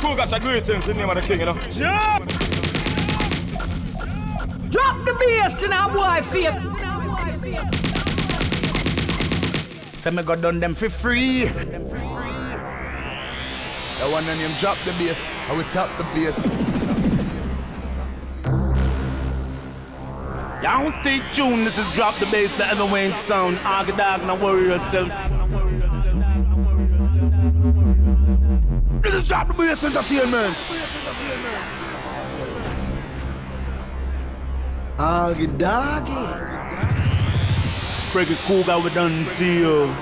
Cougars a greetings in the name of the king, you know. Yeah. Drop the bass in our boy face. Say me go done them for free. The one name drop the bass, I will tap the bass. Y'all stay tuned. This is Drop the Bass, the Everwayne sound. Arga dog, now worry yourself. This is Drop the Bass Entertainment. Argy doggy. Freaky Cougar, we done see you.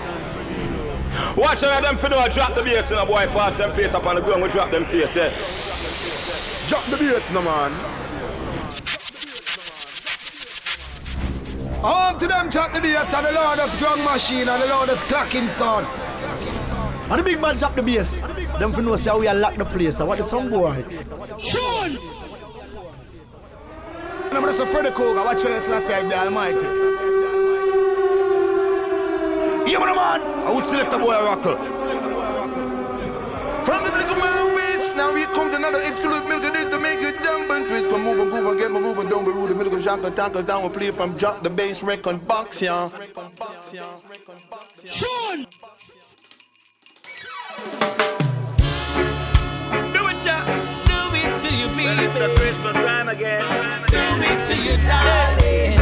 Watch out them for do drop the bass in a boy pass them face up on the ground, we drop them face, yeah. Drop the bass, no man. Off to them drop the bass and the loudest ground machine and the loudest clacking sound. And the big man drop the bass. Them for know say how we lock the place. I want the some boy. Sean! I'm gonna say Freddy Cougar, watch this and say the Almighty. Yeah, man, man. I would select a boy a rocker. From the little man waist, now here comes another exclusive milk of to make it jump and twist. Come move and groove and get my move and don't be rude. The milk of shock and tackles down and play from drop the bass record box, yeah. Sean. Do it. Do it to you, baby. It's a Christmas time again. Do it to you, darling.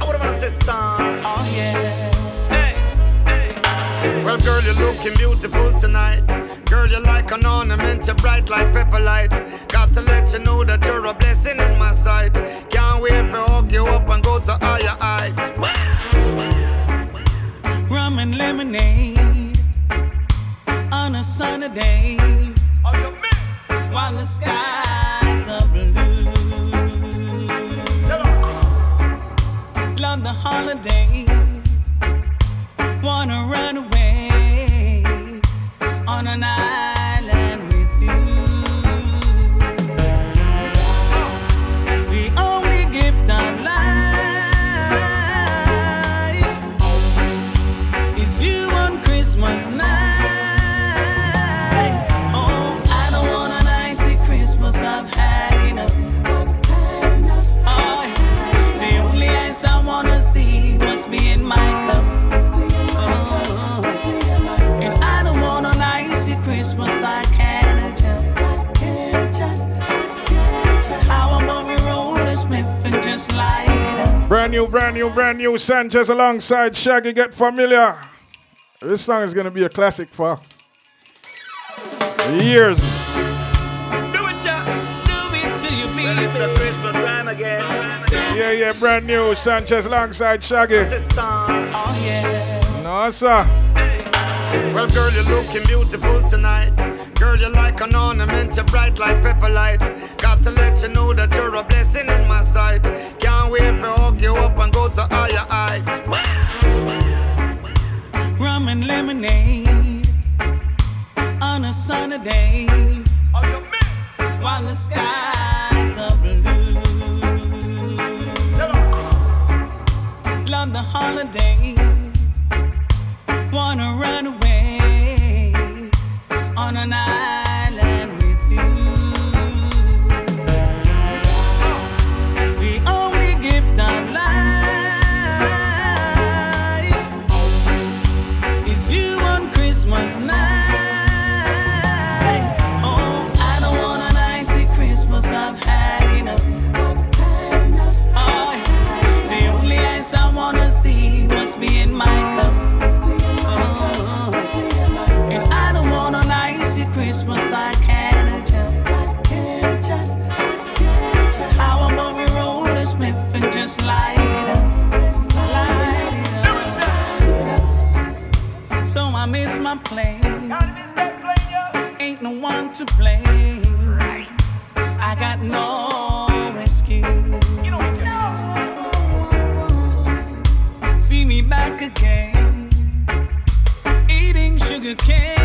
I have my sister. Oh yeah. Hey Well, girl, you're looking beautiful tonight. Girl, you're like an ornament, you're bright like pepper light. Got to let you know that you're a blessing in my sight. Can't wait for hug you up and go to higher heights. Rum and lemonade on a sunny day. While the skies are blue. Love the holidays. Wanna run away on an island with you. The only gift on life is you on Christmas night. Brand new, brand new, brand new Sanchez alongside Shaggy. Get familiar. This song is gonna be a classic for years. Do it, ya. Do it to you, It's a. Christmas time again. Yeah, yeah, brand new Sanchez alongside Shaggy. Oh yeah. No, sir. Well, girl, you're looking beautiful tonight. Girl, you're like an ornament, you're bright like pepper light. Got to let you know that you're a blessing in my sight. Can't for hug you up and go to higher heights. Rum and lemonade on a sunny day. While the skies are blue. Love the holidays. Wanna run away on an island again, eating sugar cane,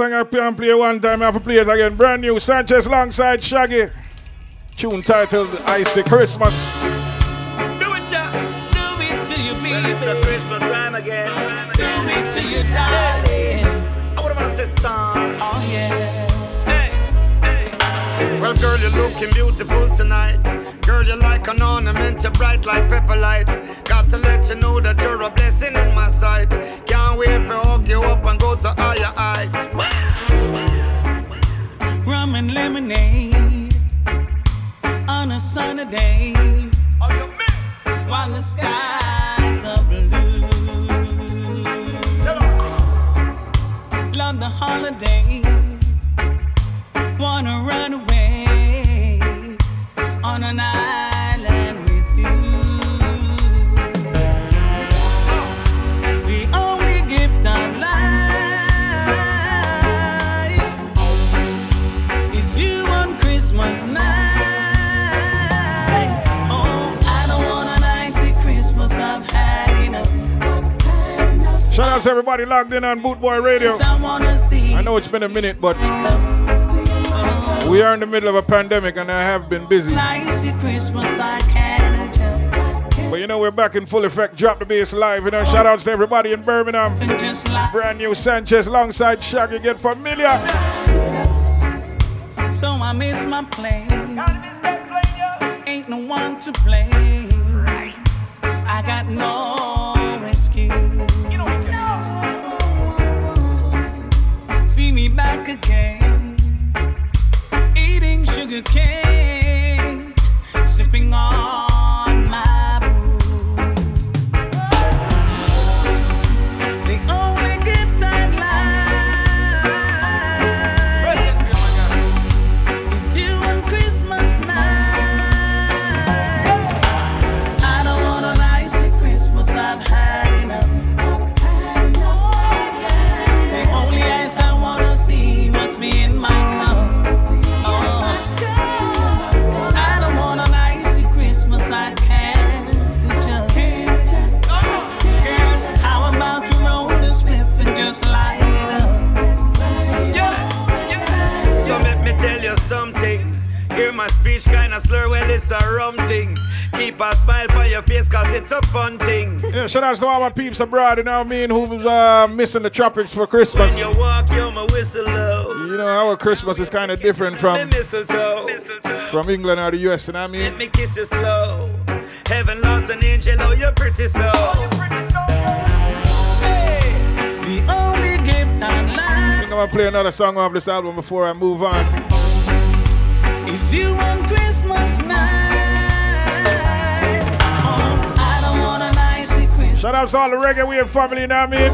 song I can play one time, I have to play it again. Brand new Sanchez alongside Shaggy. Tune titled Icy Christmas. Do it, ya. Do it to you, baby. It's a Christmas time again. Do it to you, darling. I would have sister. Oh, yeah. Well, girl, you're looking beautiful tonight. Girl, you're like an ornament, you're bright like pepper light. Got to let you know that you're a blessing in my sight. Can't wait for hug you up and go to higher lemonade on a sunny day. While the skies are blue. Love the holidays, Shout out to everybody logged in on Bootboy Radio. I wanna see. I know it's been a minute, but we are in the middle of a pandemic and I have been busy. An icy Christmas I can adjust. But you know, we're back in full effect. Drop the bass live. You know, shout outs to everybody in Birmingham. And just like Brand new Sanchez alongside Shaggy. Get familiar. so, I miss my plane. Ain't no one to blame. I got no sugar cane, sipping on shout out to all my peeps abroad, you know what I mean, who's uh, missing the tropics for Christmas. When you walk, you're my whistle. You know, our Christmas is kind of different Me from, mistletoe. from England or the US, you know what I mean? Let me kiss you slow. Heaven lost an angel, oh you're pretty so. The only gift I'd I like think I'm gonna play another song off this album before I move on. is you on Christmas night. Shout out to all the reggae wave family, you know what I mean?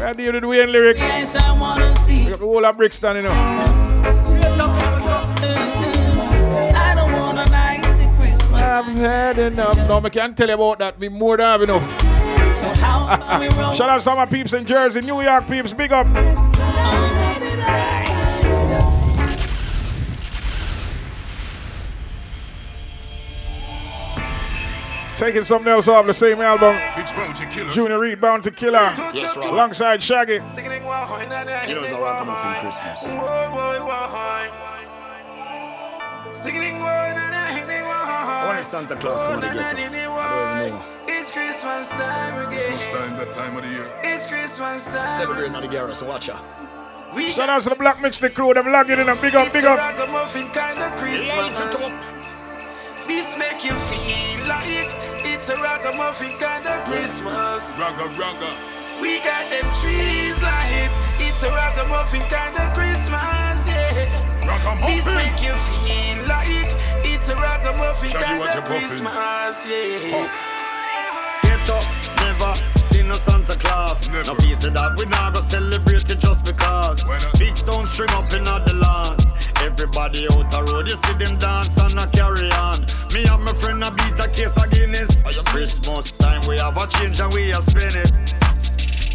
Right here to the Wayne lyrics. Yes, I wanna see. We got the whole of Brixton, you know. I. I've had enough. No, I can't tell you about that. Me more than have enough. So how we? Shout out to all my peeps in Jersey, New York peeps. Big up. Taking something else off the same album. Junior Reid, Bound to Killer. Yes, right. Alongside Shaggy. You know it's a ragamuffin Christmas. I wonder if Santa Claus come to get him. I don't know. It's Christmas time again. Christmas time, that time of the year. It's Christmas time. Celebrating on the garage, so watch out. Shout out to the Black Mix the crew. Them logging in and big up, big It's a up. ragamuffin kind of Christmas. This make you feel like it's a ragamuffin kind of Christmas. Raga, raga. We got them trees light. It's a ragamuffin kind of Christmas, yeah. Ragamuffin. This make you feel like it's a ragamuffin Shaggy, kind of? Christmas, yeah. Oh. Get up, never seen no Santa Claus. Never. No piece of that we not gonna celebrate it just because. Big sound string up in the lawn. Everybody out the road, you see them dance and a carry on. Me and my friend a beat a case of Guinness. Christmas time we have a change and we a spend it.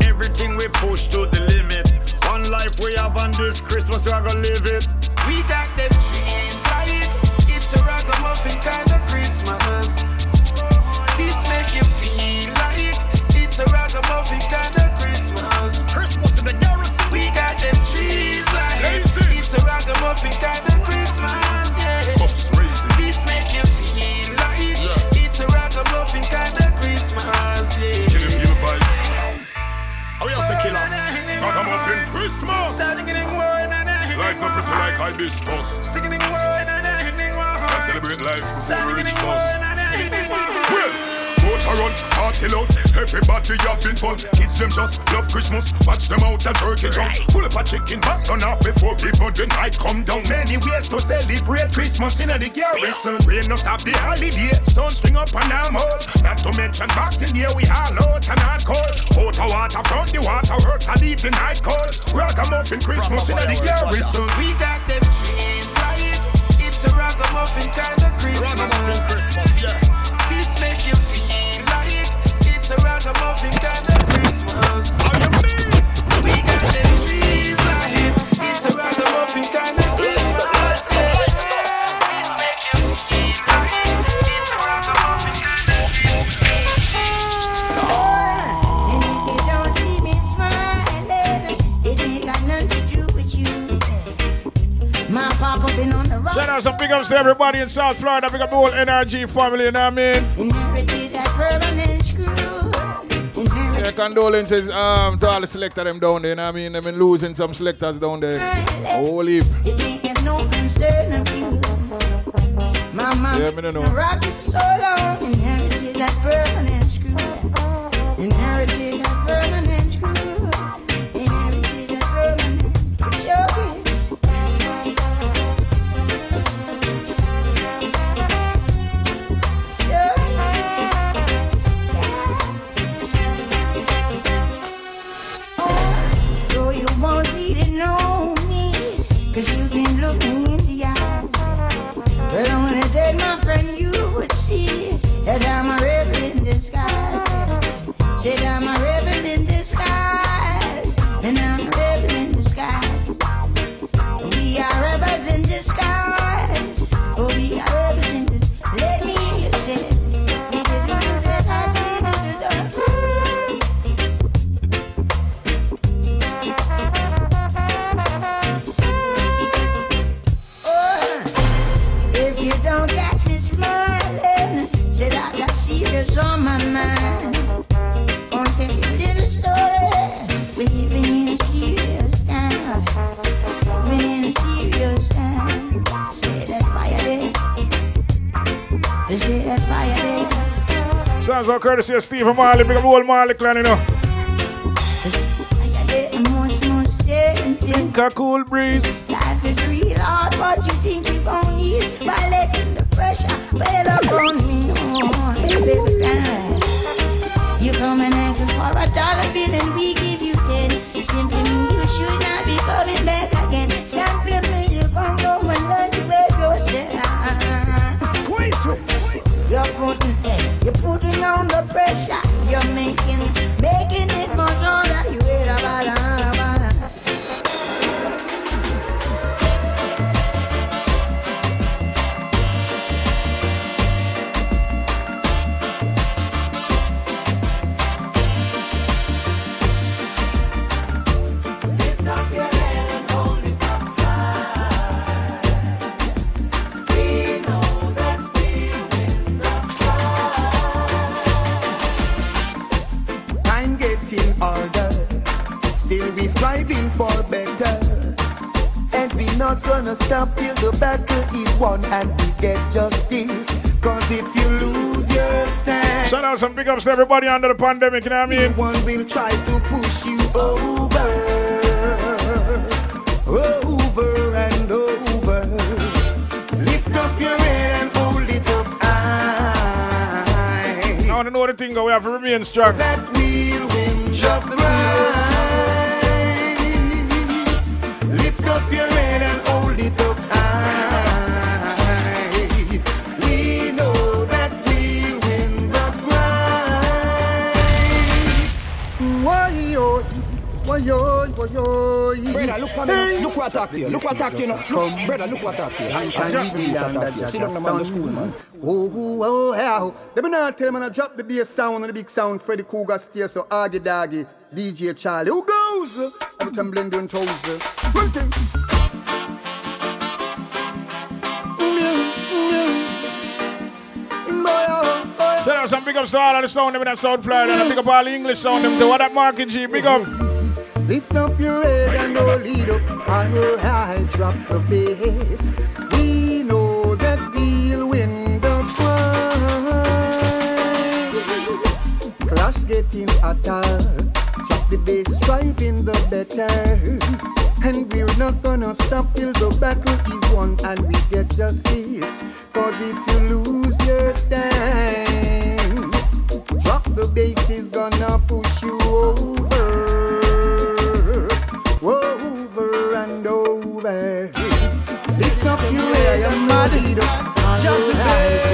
Everything we push to the limit. One life we have on this Christmas we are gonna live it. We got them trees light. It's a ragamuffin kind of the muffin at the Christmas, yeah. This make you feel like yeah. it's a rock a muffin kinda Christmas, yeah. Kill if you fight. Oh, we are say killer. Rock a muffin Christmas. Life not pretty like I discuss. Sticking in word and I hidden one. I celebrate life before we reach first. Well, run, party loud, everybody having fun. Kids them just love Christmas, watch them out a turkey jump. Pull up a chicken back on off before before the night come down. Many ways to celebrate Christmas in the garrison. Rain no stop the holiday, sun string up and out. Not to mention boxing here we all out and hard cold. Out of water from the water works, I leave the night cold. Ragamuffin Christmas in the garrison. We got them trees light. It's a ragamuffin kind of Christmas. Ragamuffin Christmas, yeah. This make you it's a ragamuffin kind of Christmas. We got them trees light. It's a ragamuffin kind of Christmas. This make you feel like it's a ragamuffin kind of And if you don't see me smiling, it ain't got nothing to do with you. My papa been on the road. Shout out some big ups to everybody in South Florida. Big up the whole NRG family, you know what I mean? Condolences um, to all the selectors them down there, you know what I mean? They've been losing some selectors down there. A whole heap. It ain't there. Courtesy of Stephen Marley. Big up the whole Marley clan, you know. Think a cool breeze. Big ups to everybody under the pandemic, you know what I mean? one will try to push you over. Over and over. Lift up your head and hold it up high. I want to know the thing, we have to remain strong. That we'll win just right. Why, oh, why, oh. Brother, look at me. Look what I talk to you. Look what I talk to you. now. Look, brother, look what I talk to you. Long I drop time the we bass, I under talk to you. Sit down, Jaja's man, go sound. school, man. Oh, oh, oh, how? Oh. Let me not tell man I drop the bass sound and the big sound. Freddy Cougar stay so Aggie Doggy, DJ Charlie. Who goes? Every time blending toes. One thing. Mm, mm, Shout out some big ups to all of the sound them in that South Florida. And big up all the English sound them to what that Market G. Big up. Lift up your head and no lead up, and your high drop the bass. We know that we'll win the prize. Clash getting hotter, drop the bass, striving the better. And we're not gonna stop till the battle is won and we get justice. Cause if you lose your stance, drop the bass is gonna push you over. Over and over. Lift up your head and body up. Drop the bass.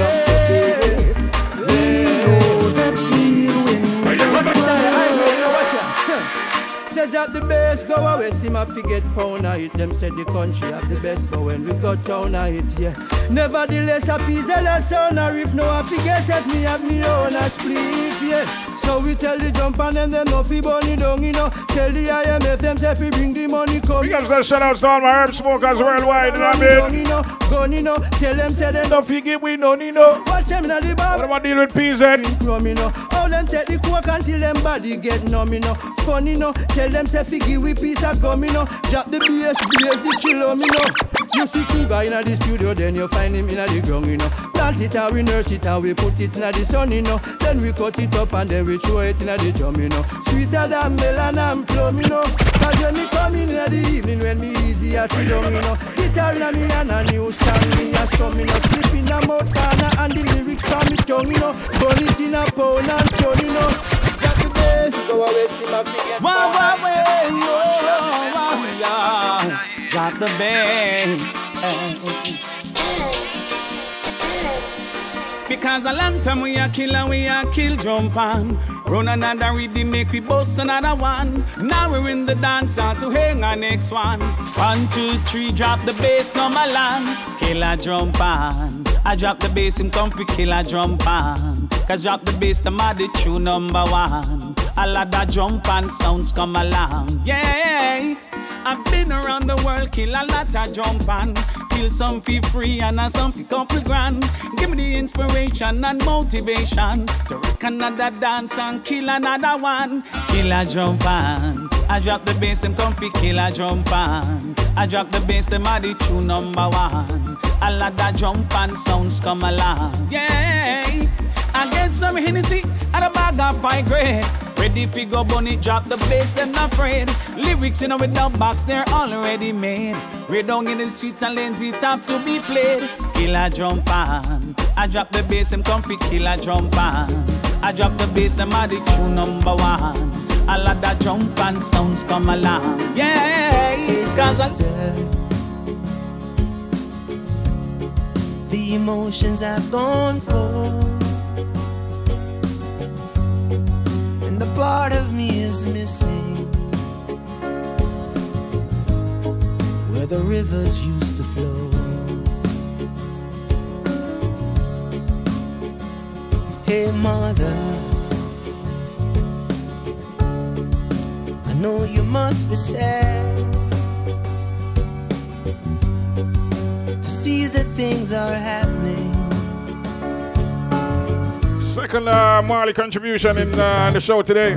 Go away, see my forget pound it. Them said the country have the best, but when we got town it, yeah. Nevertheless, a piece of the sound, or if no, I forget set me have me own a split, yeah. So we tell the jump and them, them no fi bunny down, you know. Tell the IMF, them say fi bring the money come. Big up some shout outs to all my herb smokers worldwide, you know what I mean? You know, gun, you know, tell them say them Don't forget we know, you know. Watch them in the bar. What am I dealing with PZ? Chrome, you know. How them take the coke until them body get numb, you know. Funny, you know. Tell them say figgy we piece of gum, you know. Drop the bass, blaze the chill, you know. You see Cougar in the studio, then you find him in the ground, you know. Plant it and we nurse it and we put it in the sun, you know. Then we cut it up and then we throw it in the drum, you know. Sweeter than melon and plum, you know. Cause when me come in the evening, when me easy as sit down, you know. Guitar in me and a new song, me a strum, you know. Slip in a mouth and the lyrics from me tongue, you know. Burn it in a pound and turn, you know. Bass, go away, see my fingers. Wow, wow, wow, wow. Got the bass. Because a long time we a kill and we a kill jump on. Run another rhythm, make we bust another one. Now we're in the dance hall to hang our next one. One, two, three, drop the bass, come along. Kill a jump on. I drop the bass, him come fi kill a jump on. Cause drop the bass, the the true number one. A lot of jump and sounds come along. Yeah. I've been around the world, kill a lot of jump on. Kill some for free and a some for couple grand. Give me the inspiration and motivation to rock another dance and kill another one. Kill a jump on. I drop the bass, them come fi kill a jump on. I drop the bass, them are the true number one. A lot of jump and sounds come along. Yeah. I get some Hennessy and a bag of five grade. Ready fi go bunny, drop the bass, them not afraid. Lyrics in a dub box, they're already made. Read down in the streets and it have to be played. Kill a jump on. I drop the bass, them comfy, kill a jump on. I drop the bass, them are the true number one. A lot of jump and sounds come along. Yeah, cause I, The emotions have gone cold. The part of me is missing. Where the rivers used to flow. Hey, mother. I know you must be sad to see that things are happening. Second uh, Marley contribution in uh, the show today.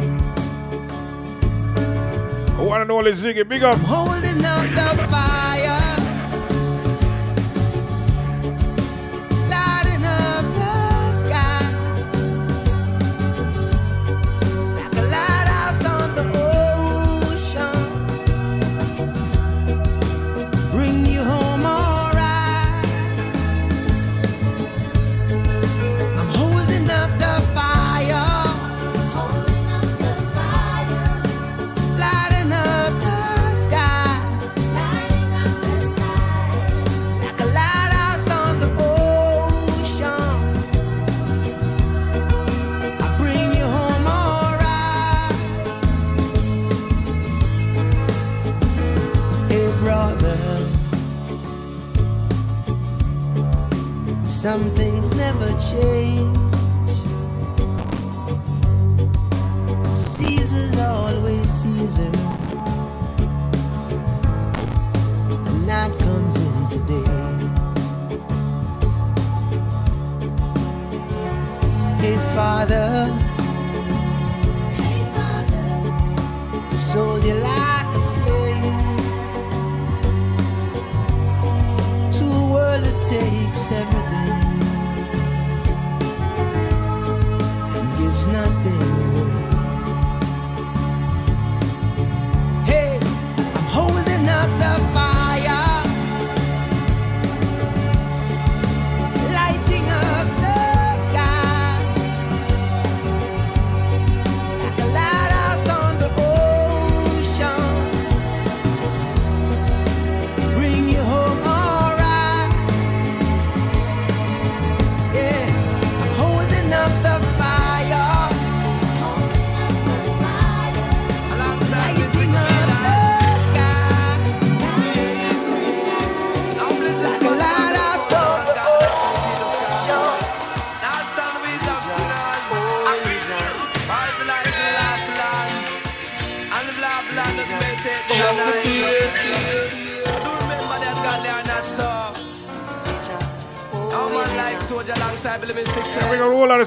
One and only Ziggy, big up. Holding up the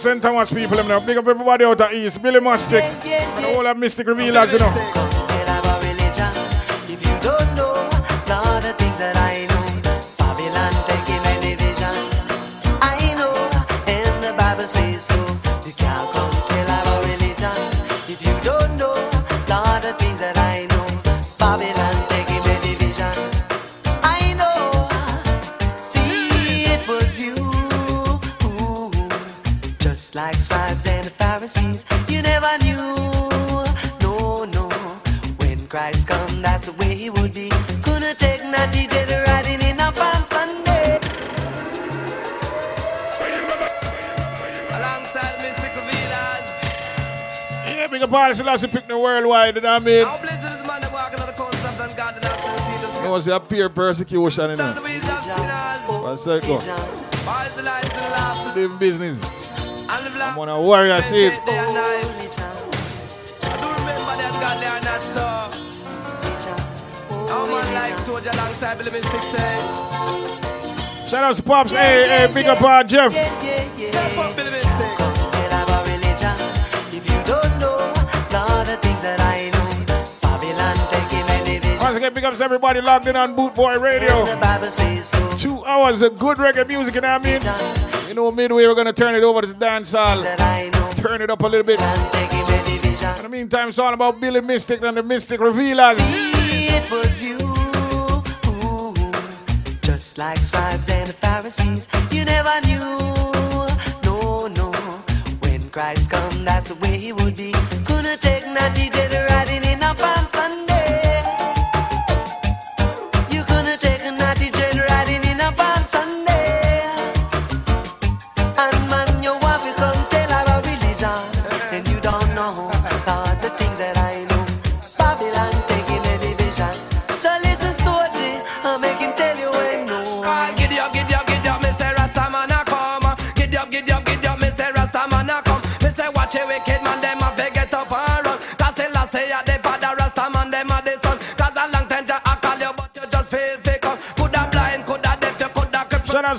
St. Thomas people. them now. Big up everybody out of East. Billy Mystic. And a whole lot of Mystic Revealers, you know. Yeah, big up Selassie pick the worldwide, you know what I mean? How blessed is the man that walking on the coast of the garden of the You know, it's a peer persecution, you know. Louise of sinners. One second. The and. Live business. And I'm on a warrior ship. And. I do remember that God they are not so. How man like soldier alongside Billy Mystic say. Shout out to Pops. Hey, hey, big up uh, Jeff. Jeff up Billy Once again, big ups everybody logged in on Boot Boy Radio. The Bible says so. Two hours of good reggae music, you know what I mean? You know, midway, we're to turn it over to the dance hall. Turn it up a little bit. In the meantime, it's all about Billy Mystic and the Mystic Revealers. it was you, just like scribes and the Pharisees. You never knew, no, no. When Christ come, that's the way he would be. Take no DJ riding in up on Sunday.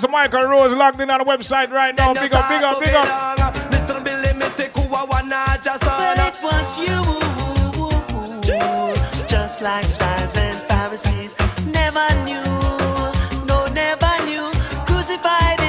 Coulda crippled. Shout out to Michael Rose logged in on the website right now. Big up, big up, big up. Little Billy Mystic who a one night just son. But it was you, just like scribes and Pharisees. Never knew, no, never knew. Crucified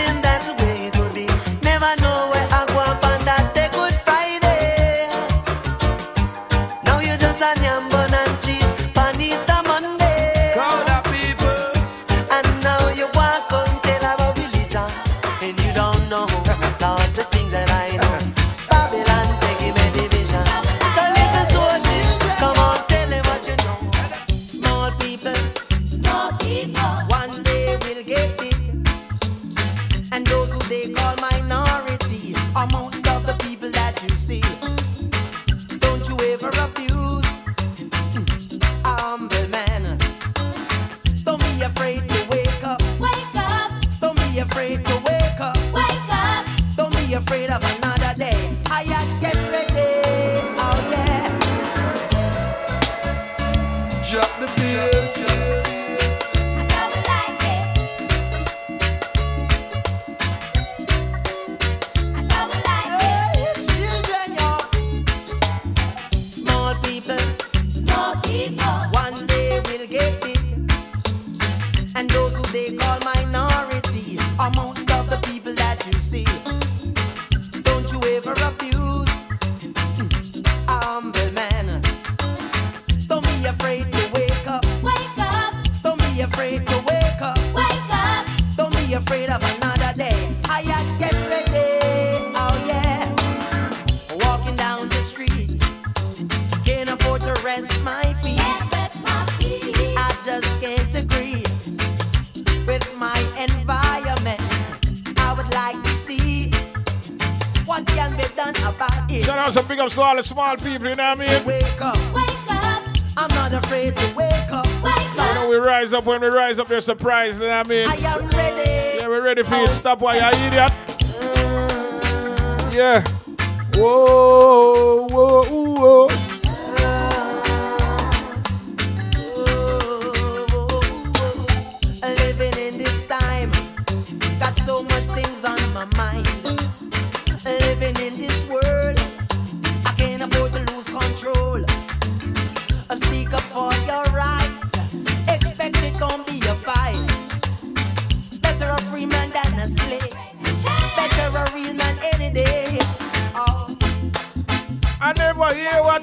small people, you know what I mean? Wake up. Wake up. I'm not afraid to wake up. Wake You know, we rise up when we rise up, they're surprised, you know what I mean? I am ready. Yeah, we're ready for you to oh. stop while you're idiot. Uh. Yeah. Whoa, whoa, whoa.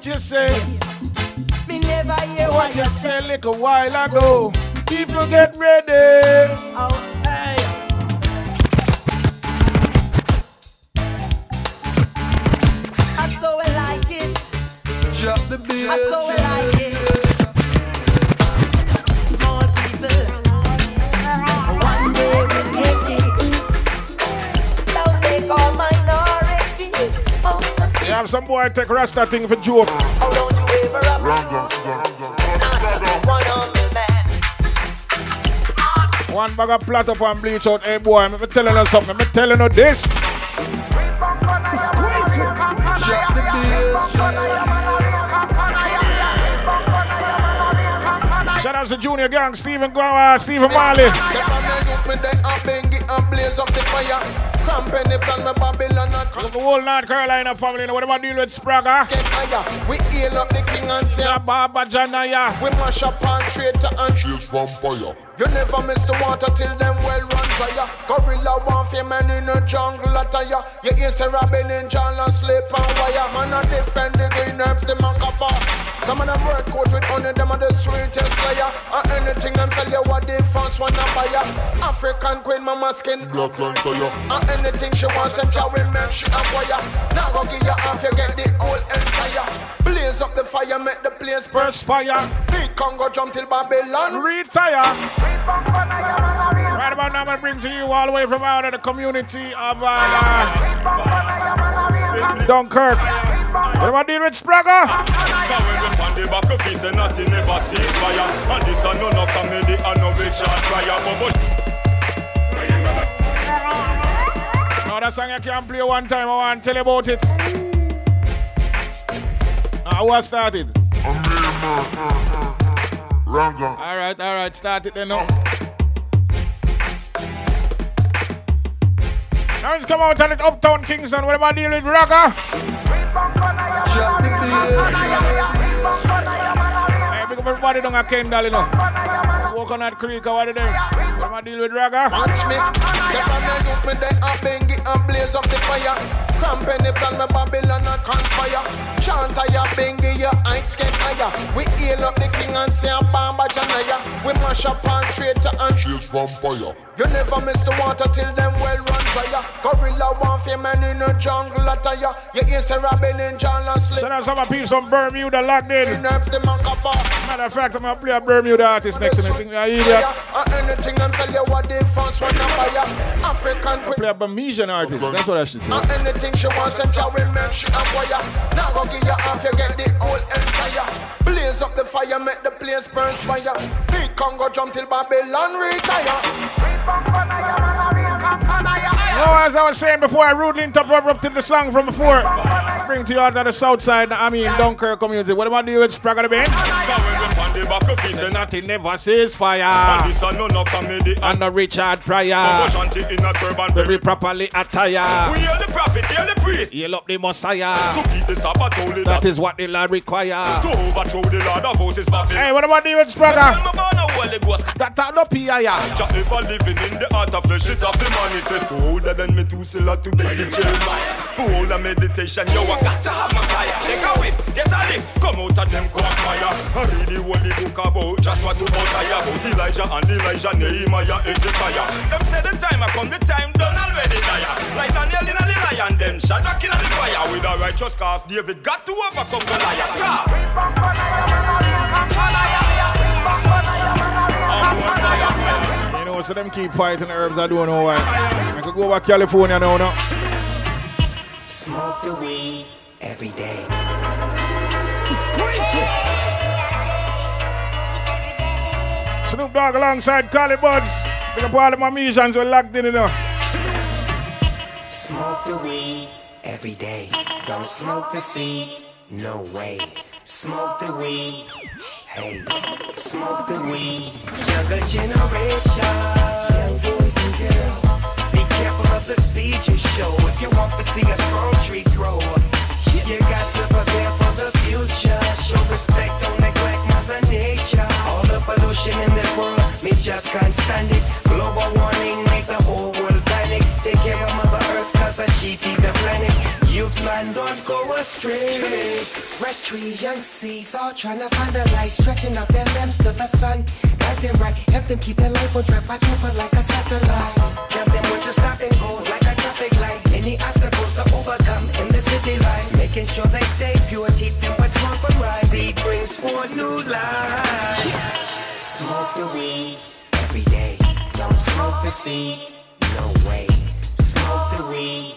What you say. Me never hear what you say. Like A little while ago. People get ready. Oh, boy take Rasta thing for joke. Oh, don't you ever abuse Not one humble man. One bag of plat up and bleach out. Hey boy, me telling you something. Me telling you this. Drop the bass. Shout out to Junior Gong, Stephen Guava, Stephen Marley. Say from me youth me they a bengi and blaze up the fire. Any plan me Babylon and the whole North Carolina family, now what about deal with Spragga? get higher. We hail up the and say Baba Janaya. we mash up and traitor and Chase vampire. You never miss the water till them well run dry. Gorilla warfare man in a jungle attire. You hear say Robin in John and slip and wire. Man a defend the green herbs, the man cover. Some of them work coat with honey, them are the sweetest slayer. And anything them sell you what they first one to buy. African queen mama skin Black line tire. and anything she wants, and she will make she acquire. Now go give you half, you get the whole empire. Blaze up the fire, make the place. Perspire. Big Congo jump till Babylon. Retire. Right about now, I'm gonna bring to you all the way from out of the community of uh, Dunkirk. What about deal with Spragga? Cause when we on the back of it, say nothing never cease fire. And this a no no comedy and no Richard Pryor. But No, that song I can't play one time. I want to tell you about it. Now, who has started? Ranga. All right, all right, start it then. No. Now it's come out on it Uptown Kingston. What about deal with Raga? Drop the bass. Hey, big up everybody down at Kendall, you know. Coconut Creek, what are they? What about deal with Raga? Watch me. Say from the youth me they a bengi and blaze up the fire. Cramp any plan me Babylon and conspire. Chant ya bengi your heights get higher. We hail up the king and say a bamba janaya. We mash up and traitor and Chase vampire. You never miss the water till them well run dry. Gorilla warfare man in a jungle attire. You hear say Robin in John and slip. Send out some of the people from Bermuda locked in. Green herbs the man cover. Matter of fact, I'm gonna play a Bermuda artist next to me. Think I idiot. And anything them sell you what they first one to buy. African queen. Play a Bermudian artist. That's what I should say. Anything she wants, and she will make she acquire. Now go give you half, you get the whole empire. Blaze up the fire, make the place burn fire. Big Congo jump till Babylon retire. So as I was saying before, I rudely interrupted the song from before. Bring to you out of the south side, I mean Dunkirk community. What about you with Sprague the Benz? Cause on the back of it, say Say nothing never says And fire. this a no no comedy and And the Richard no Pryor. shanty in a turban. Very properly attire. We are the prophet, hear the priest. Yell up the Messiah. To keep the Sabbath holy. That is what the Lord require. to overthrow the Lord of hosts. Babylon. Hey, what about you with Tell Spragga? me about the Holy Ghost. That are no PIA. Jah ever living in the heart of flesh, it have to manifest. For older than me two still have to be the Jeremiah. For all the meditation, yo, I got to have my fire. Take a whiff, get a lift, come out of them quagmire. I read the holy book about Joshua to Mosiah, about Elijah and Elijah, Nehemiah, Ezekiah. Them say the time I come, the time done already dire. Like a nail in a the lion, then Shadrach in a the fire. With a righteous cause, David got to overcome Goliath. Car. You know, so them keep fighting herbs, I don't know why. I could go back California now, no? Smoke the weed every day. It's crazy. Snoop Dogg alongside Collie Buddz. Big up all of my musicians who are locked in, you know. Smoke the weed every day. Don't smoke the seeds, no way. Smoke the weed, hey. Smoke the weed. Younger generation, young boys and girls. Be careful of the seeds you show if you want to see a strong tree grow. You got to prepare for the future. Show respect, don't neglect Mother Nature. All the pollution in this world, me just can't stand it. Global warming make the whole world panic. Take care man, don't go astray. Fresh trees, young seeds, all trying to find the light, stretching out their limbs to the sun. Them right, help them keep their life on track, watch over like a satellite. Tell them when to stop and go like a traffic light. Any obstacles to overcome in the city life, making sure they stay pure, teach them what's wrong from right. Seed brings forth new life. Smoke the weed every day. Don't smoke the seed, no way. Smoke the weed,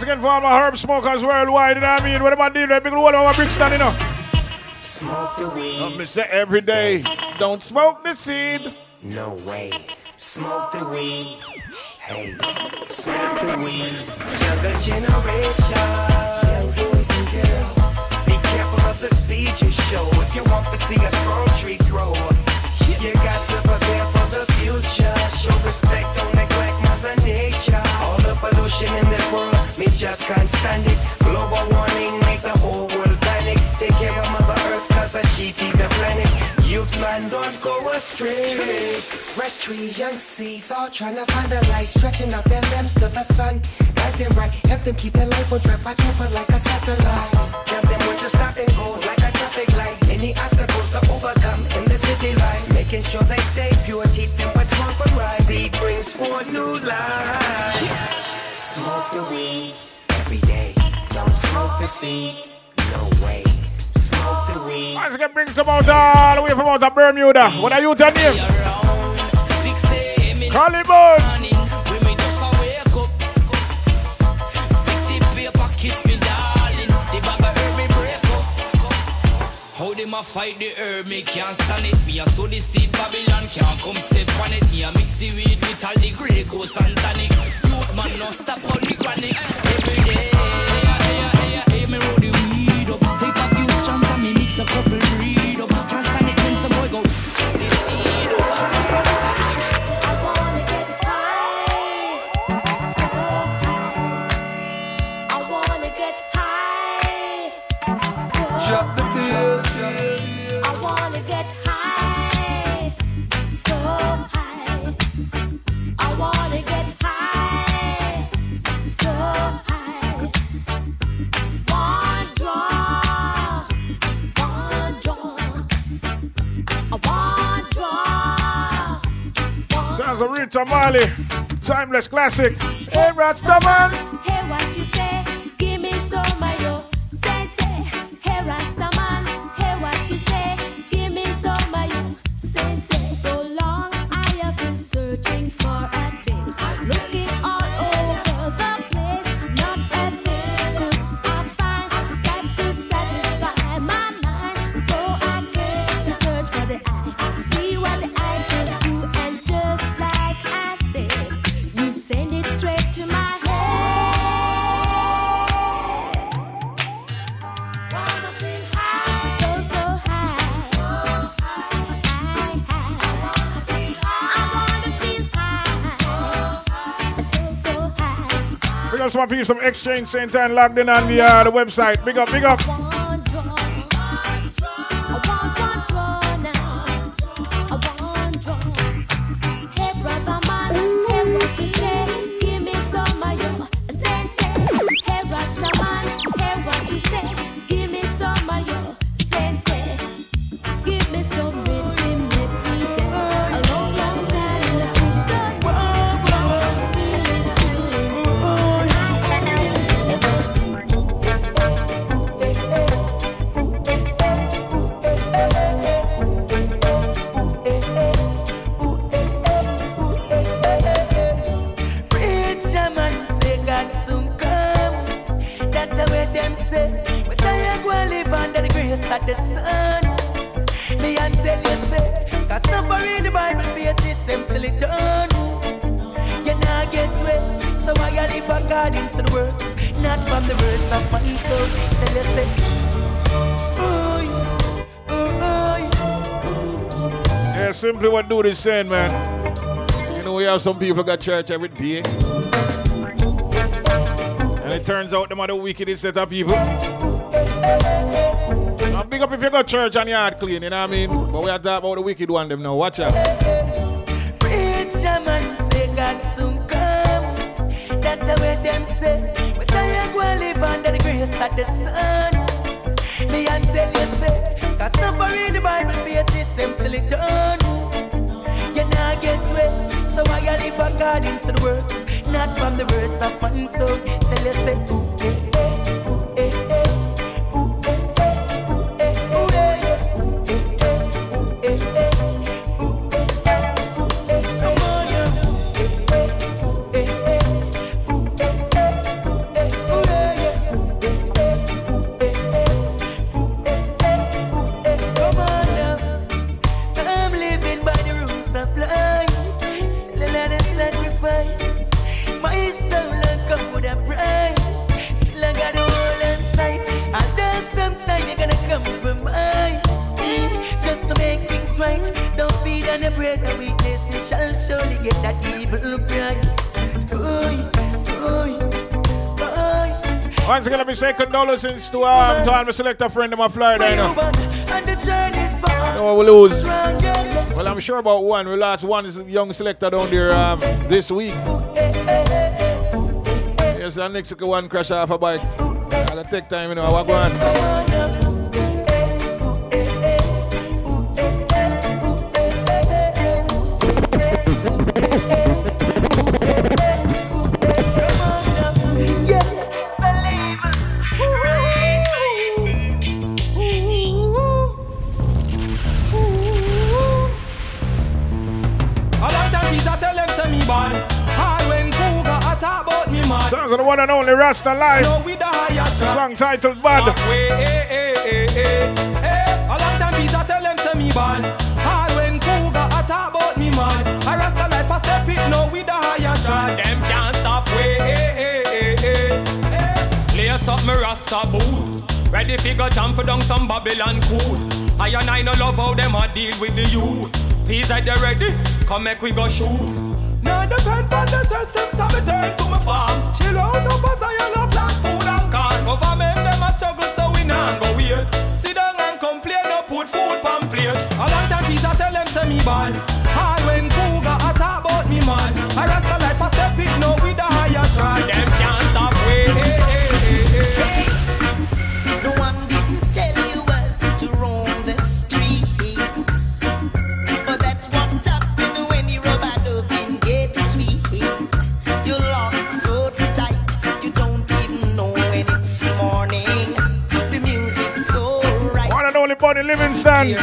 Once again for all my herb smokers worldwide, you know what I mean? What am I doing? Big roll my Brixton, you know. Smoke the weed. I'm say every day, don't smoke the seed. No way. Smoke the weed. Hey, smoke the weed. Younger generation. Young boys and girls. Be careful of the seed you show. If you want to see a strong tree grow, you got to prepare for the future. Show respect, don't neglect Mother Nature. All the pollution in this world, just can't stand it. Global warming, make the whole world panic. Take care of Mother Earth, cause she feed the planet. Youth man, don't go astray. Fresh trees, young seeds, all trying to find the light, stretching out their limbs to the sun. Guide them right, help them keep their life on track, watch over like a satellite. Tell them when to stop and go like a traffic light. Any obstacles to overcome in the city life, making sure they stay pure, teach them what's wrong from right. Seed brings forth new life. Smoke the weed every day. Don't smoke the seed, no way. Smoke the weed. Once again, brings them out all the way from out of Bermuda. What are you? Collie Buddz. When them a fight the herb, me can't stand it. Me a sow the seed, Babylon can't come step on it. Me a mix the weed with all the Grey Goose and tonic. Youth man, no stop all the chronic. Every day, hey, hey, hey, hey, me roll the weed up. Take a few strands and me mix a couple breed up. Of Rita Marley. Timeless classic. Hey, Rastaman. Hey, what you say? Some people, some exchange St. Anne logged in on the, uh, the website. Big up, big up. Is saying, man. You know, we have some people got church every day. And it turns out them are the wickedest set of people. Now, big up if you got church and yard clean, you know what I mean? But we are talking about the wicked one them now. Watch out. Say condolences to um, to all my selector friend of my Florida, you know. No, we lose. Well, I'm sure about one. We lost one young selector down there um, this week. Yes, the next one crash off a bike. I'll take time, you know. I go on. Rasta Life. No the. Song titled Bad. Way, eh, eh, eh. A long time peace I tell them say me bad. Hard when Cougar a talk about me man. I rasta life I step it now with the higher track. Them can't stop. Way, eh, eh, eh, eh, eh. Lace up me rasta boot. Ready figure jump down some Babylon cool. I and I no love how them a deal with the youth. Peace like they ready, come make we go shoot. Now depend on the system, so me turn to my farm. Chill out up tell them say me bad. Hard when Cougar a talk about me man. I rasta life I step it now with the higher track. Them can't stop way. Hey, hey, hey, hey. No one didn't tell you was to roam the streets. But that's what happens when you rub a dub and get sweet. You lock so tight, you don't even know when it's morning. The music's so right. One and only Bunny Livingston.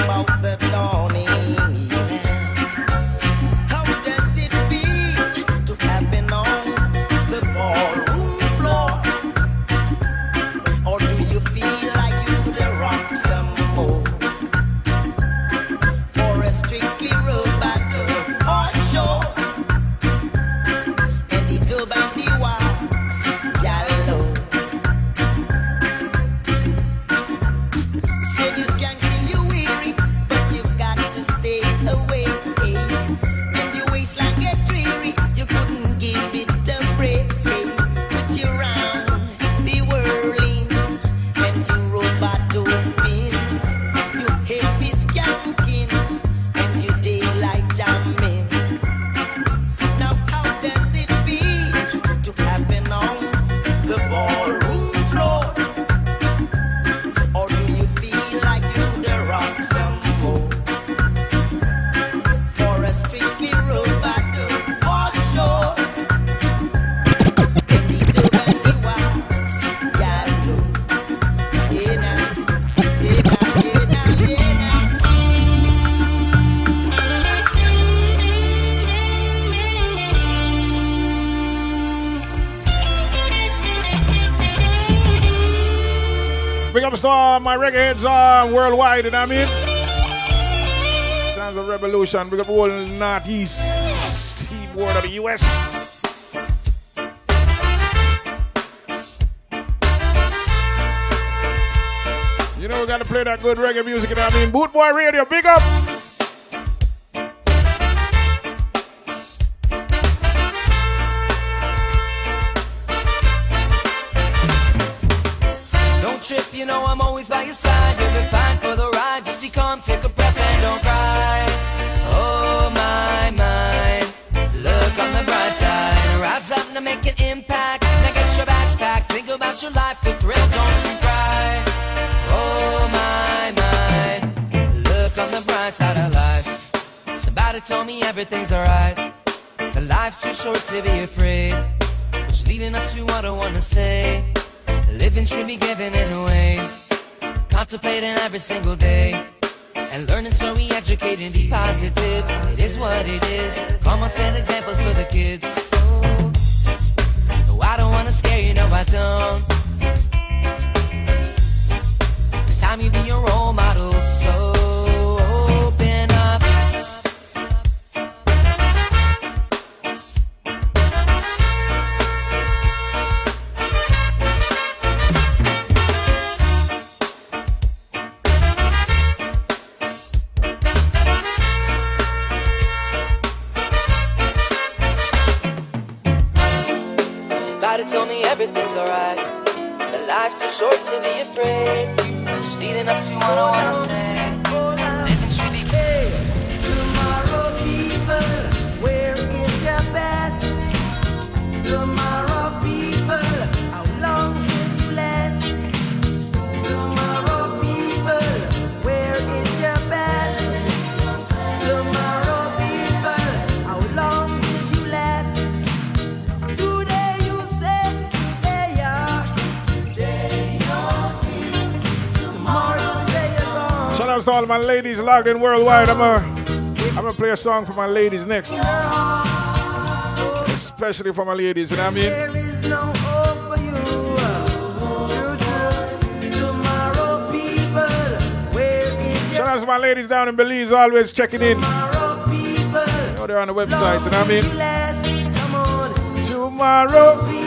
Big up to all my reggae heads uh, worldwide, you know what I mean? Sounds of revolution. Big up all northeast seaboard of the US. You know we gotta play that good reggae music, you know what I mean? Boot Boy Radio, big up! Know I'm always by your side. You'll be fine for the ride. Just be calm, take a breath and don't cry. Oh my, my. Look on the bright side. Rise up to make an impact. Now get your bags packed. Think about your life, the thrill, don't you cry. Oh my, my. Look on the bright side of life. Somebody told me everything's alright. The life's too short to be afraid. It's leading up to what I wanna say. Living should be given in away. Contemplating every single day. And learning so we educate and be positive. It is what it is. Common set examples for the kids. Oh, I don't wanna scare you, no, I don't. It's time you be your role model, so leading up to what I wanna out to all my ladies logged in worldwide. I'm gonna, I'm gonna play a song for my ladies next. Especially for my ladies, you know what I mean? There is no hope for you. True, true. Tomorrow, people, where is Shout out to my ladies down in Belize, always checking in. You know they're on the website, you know what I mean? last? Come on. Tomorrow.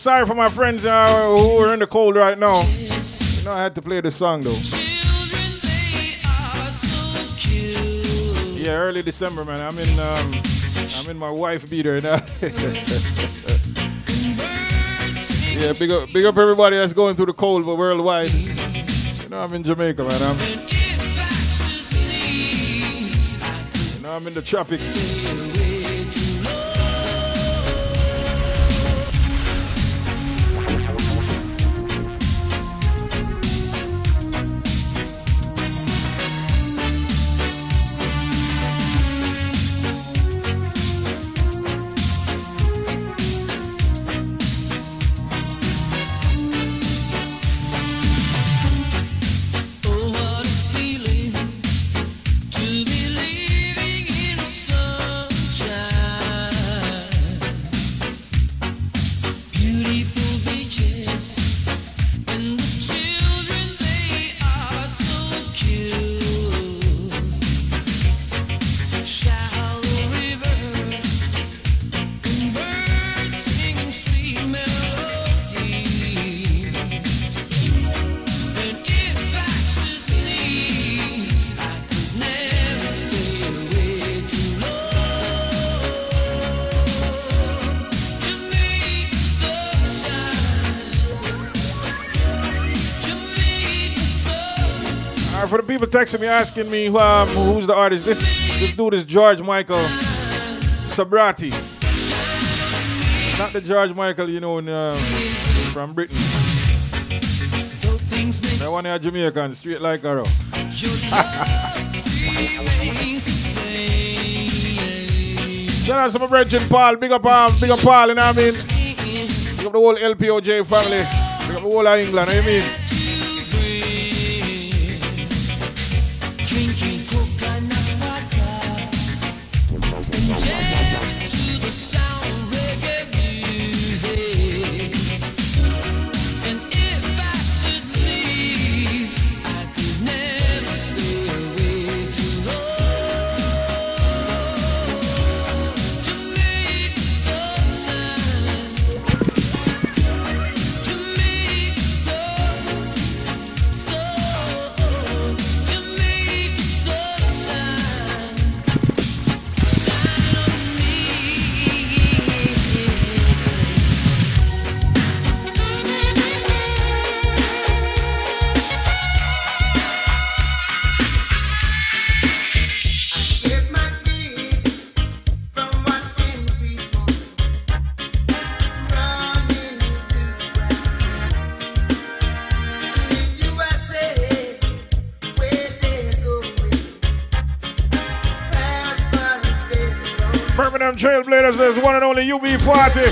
Sorry for my friends uh, who are in the cold right now. You know, I had to play this song though. Yeah, early December, man. I'm in, um, I'm in my wife beater now. yeah, big up, big up everybody that's going through the cold, but worldwide. You know, I'm in Jamaica, man. I'm, you know, I'm in the tropics. Texting me asking me um, who's the artist, this this dude is George Michael Sabrati. Not the George Michael you know in, um, from Britain. That one here Jamaican, straight like arrow. Shout out to my brethren Paul, big up um, big up Paul, you know what I mean? Big up the whole LPOJ family, big up the whole of England, you know what I mean? Only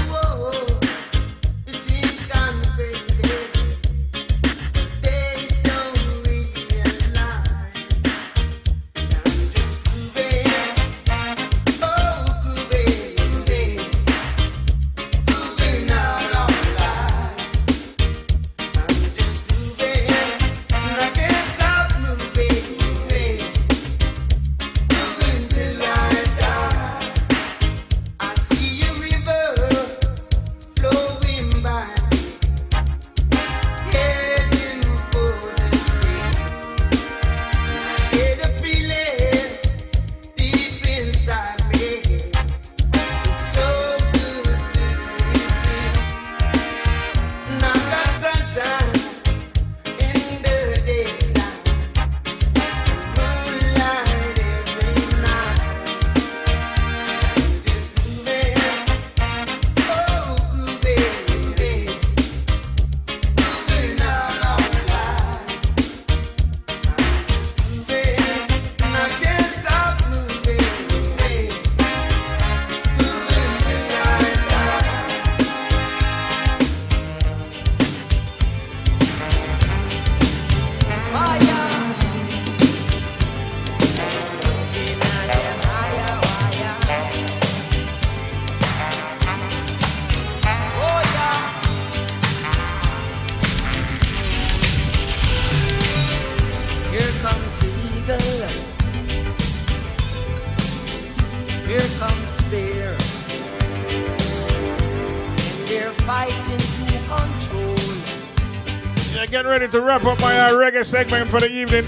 reggae segment for the evening.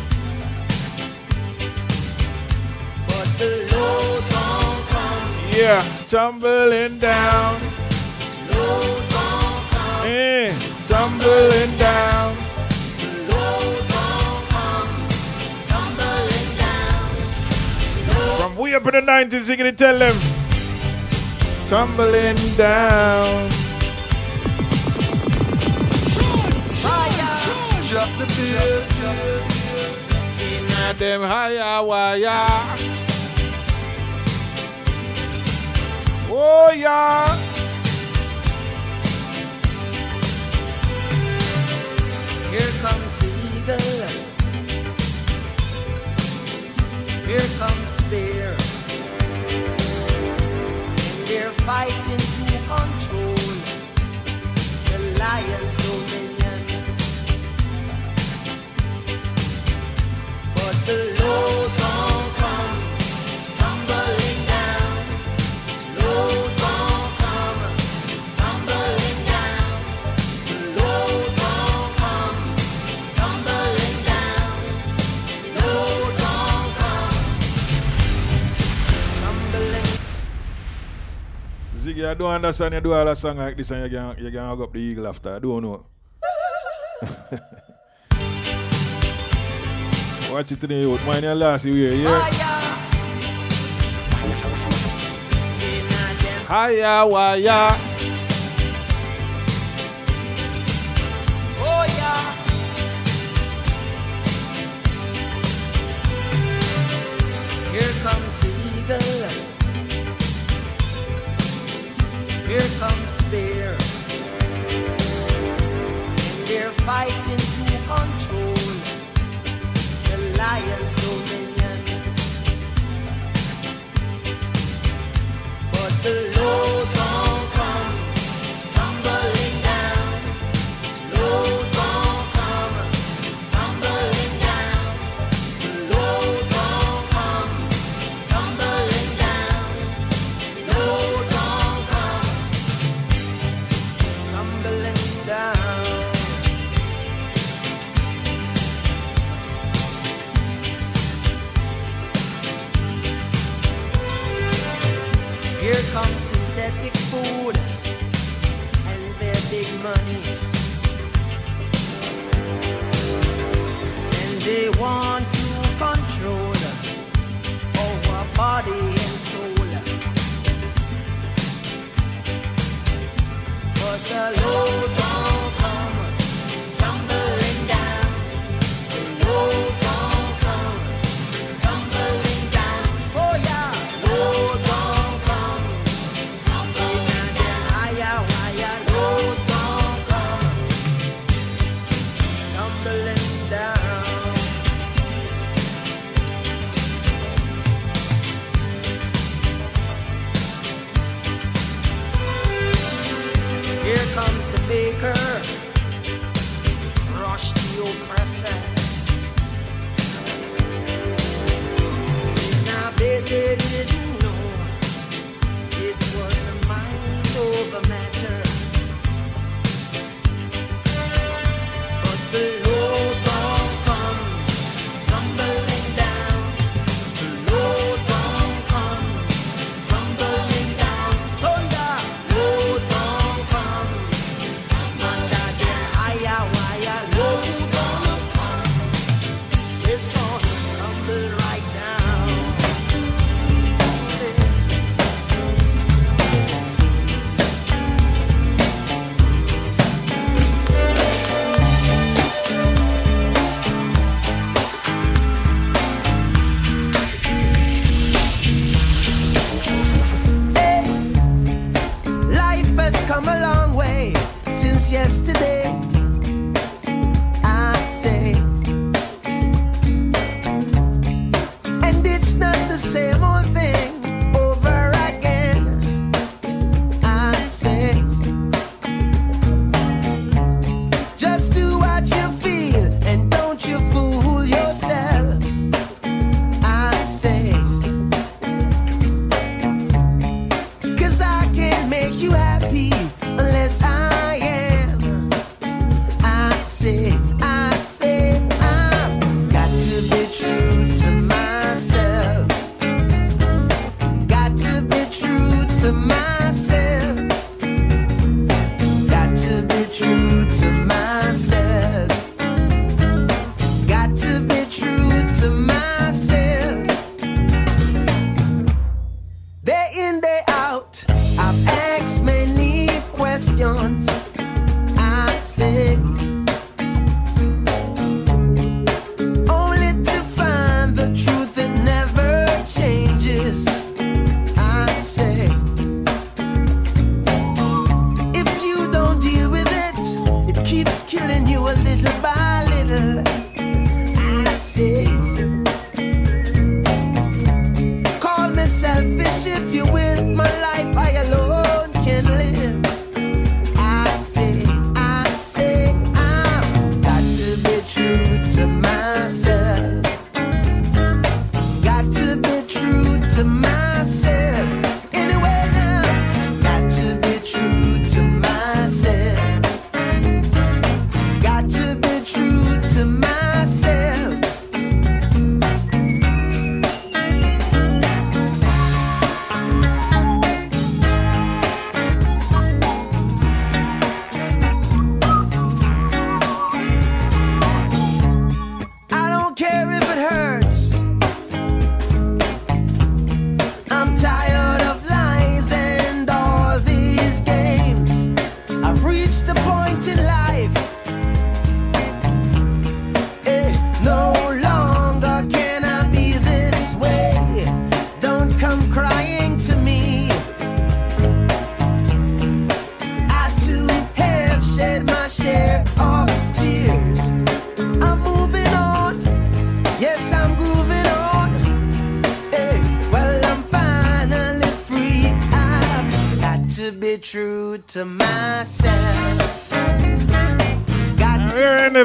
The yeah, tumbling down. Yeah, tumbling down. From way up in the 90s, you gonna tell them. Tumbling down. them higher wire. Oh yeah. don't understand you do all a song like this and you can, you can hug up the eagle after. I don't know. Watch it today, youth. Mind your last year, yeah? Fire. Higher wire.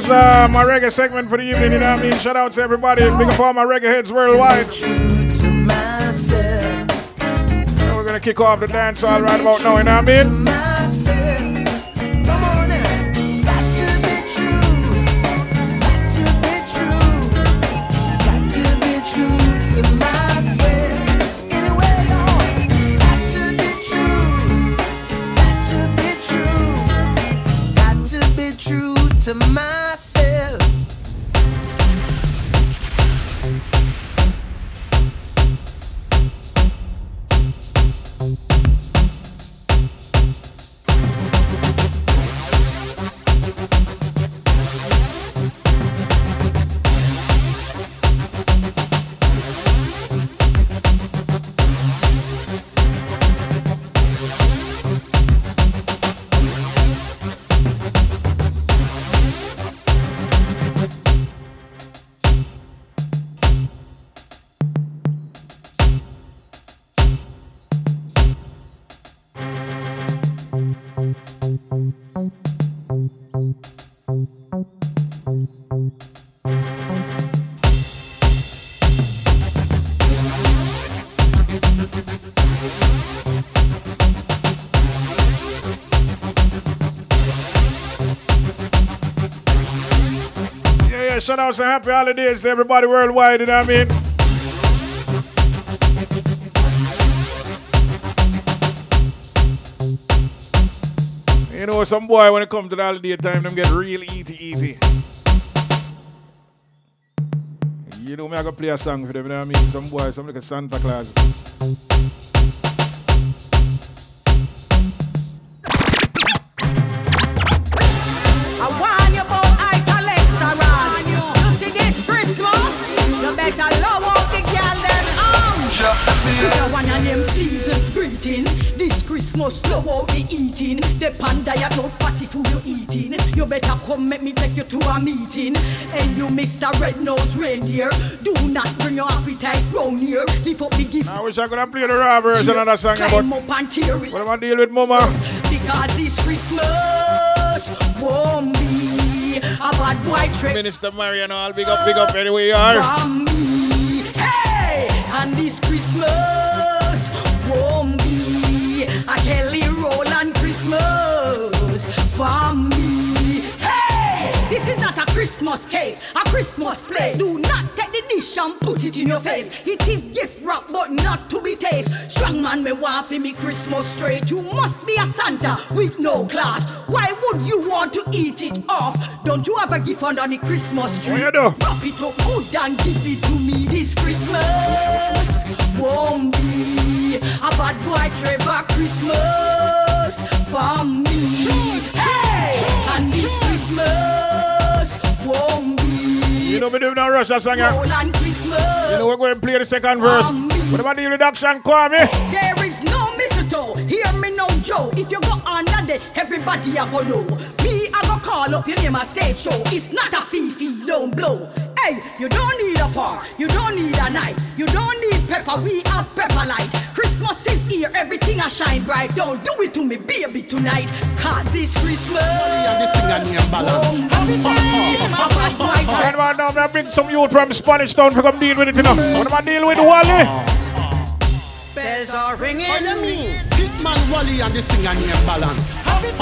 This uh, my reggae segment for the evening, you know what I mean? Shout out to everybody, big up all my reggae heads worldwide. To. And we're gonna kick off the dance all right about now, you know what I mean? Shout out some happy holidays to everybody worldwide, you know what I mean? You know, some boy when it comes to the holiday time, them get real easy, easy. You know, me I go play a song for them, you know what I mean? Some boy, some like a Santa Claus. This Christmas, love out eating. The panda you not fatty food you eating. You better come make me take you to a meeting. And you Mr. Red Nose Reindeer, do not bring your appetite round here. Lift up the gift. I wish I could have played the version of that song, but Climb up and tear what am I dealing with, mama? Because this Christmas won't be a bad boy trip Minister Mariano, I'll big up, big up anyway you are. from me. Hey, and this Christmas Christmas cake, a Christmas play. Do not take the dish and put it in your face. It is gift wrap, but not to be taste. Strong man me want for me Christmas straight. You must be a Santa with no class. Why would you want to eat it off? Don't you have a gift under the Christmas tree? What you do? Wrap it up good and give it to me this Christmas. Won't be a bad boy Trevor Christmas for me. Hey, and this know we do no rush that song. yeah. You know we're going to play the second verse. What about the reduction, Kwame? There is no mistletoe. Hear me now, Joe. If you go on that day, everybody a go know. Me, I go call up your name a stage show. It's not a fee fee, don't blow. Hey, you don't need a far, you don't need a knife, you don't need pepper. We have pepper light. Christmas is here, everything a shine bright. Don't do it to me, baby, tonight. Cause this Christmas. Right about now, I bring some youth from Spanish Town to come deal with it, you know. What am I deal with Wally? Bells are ringing. What do you mean? Hitman Wally and the singer named Balance. Catch it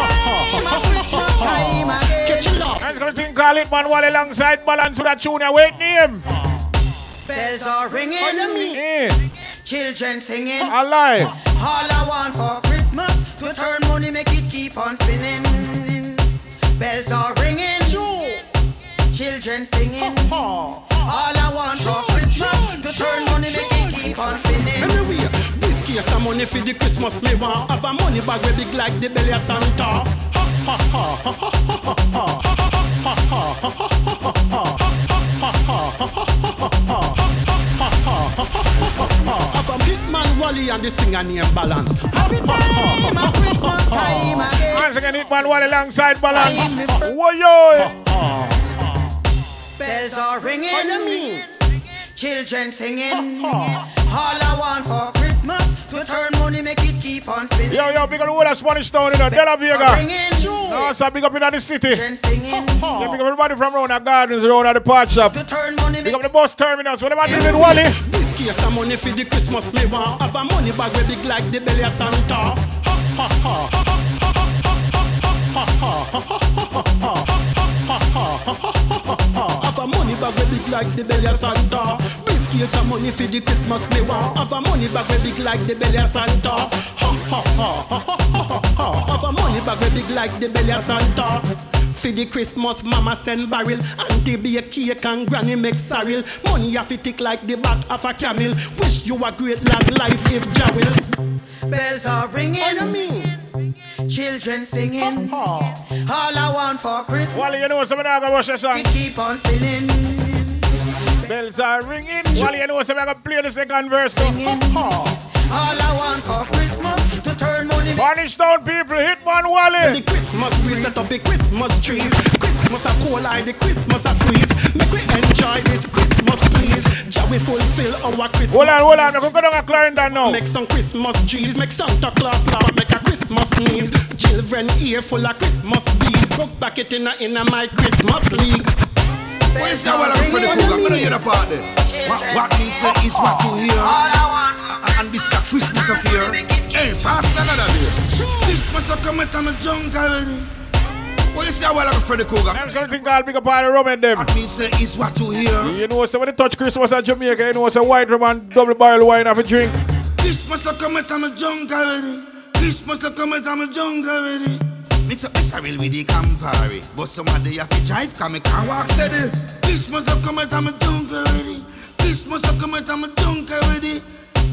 up. Let's go think call it man Wally alongside balance with that tune. you Wait name. Bells are ringing. Oh, what do you mean? Children singing. I lie. All I want for Christmas to turn money, make it keep on spinning. Bells are ringing. Children singing. All I want for Christmas to turn money, make it keep on spinning. Anyway, briefcase of money for the Christmas me want. Have a money bag with big like the belly of Santa. Ha ha ha ha ha ha ha ha Have a Hitman Wally and the singer named Balance. Happy time at Christmas time again. Once again, Hitman Wally alongside balance. Whoa yo. Bells are ringing. Children singing. All I want for Christmas to turn money, make it keep on spinning. Yo, yo, big up the whole of Spanish Town, you know, De La Vega. No, so big up in the city. Yeah, big up everybody from around the gardens, around at the pot shop. Big up the bus terminals. What about dealing with Wally? Briefcase of money for the Christmas me want. Have a money bag with big like the belly of Santa. Ha ha ha ha Have a money bag with big like the belly of Santa. Briefcase of money for the Christmas me want. Have a money bag with big like the belly of Santa. Ha ha ha ha ha ha. ha. Have a money bag with big like the belly of Santa. For the Christmas, mama send barrel Auntie be a cake and granny make sorrel Money have to tick like the back of a camel Wish you a great long life if Jah will Bells are ringing. What you mean? Children singing. All I want for Christmas. Wally, you know something I got rush a song. It keep on spinning. Bells are ringing. Wally, you know something I got play the second verse. So. All I want for Christmas to turn money. Spanish Town people, Hitman Wally. The Christmas we set up the Christmas trees Christmas a cold like the Christmas a freeze Make we enjoy this Christmas please Jah we fulfill our Christmas Hold on, hold on. I'm going to go down a Clarendon now. Make some Christmas trees, make Santa Claus laugh, make a Christmas sneeze. Children ear full of Christmas bead. Cook back it in a, in a my Christmas league. What is that? Well, I'm for the cook. I'm gonna hear the part there. What, what me say is what you hear. And this is Christmas affair. Hey, pass another day. Christmas a come to my junk already. What you say? Well, I'm the cook. I'm just going to think I'll pick up all the rum in them. What me say is what you hear. You know, so when they touch Christmas at Jamaica, you know, it's a white rum and double barrel wine have a drink. Christmas a come at my junk already. Christmas a come at my junk already. Mix up the sorrel with the Campari But somebody have to drive cause me can't walk steady Christmas a come at my junk already Christmas a come at my junk already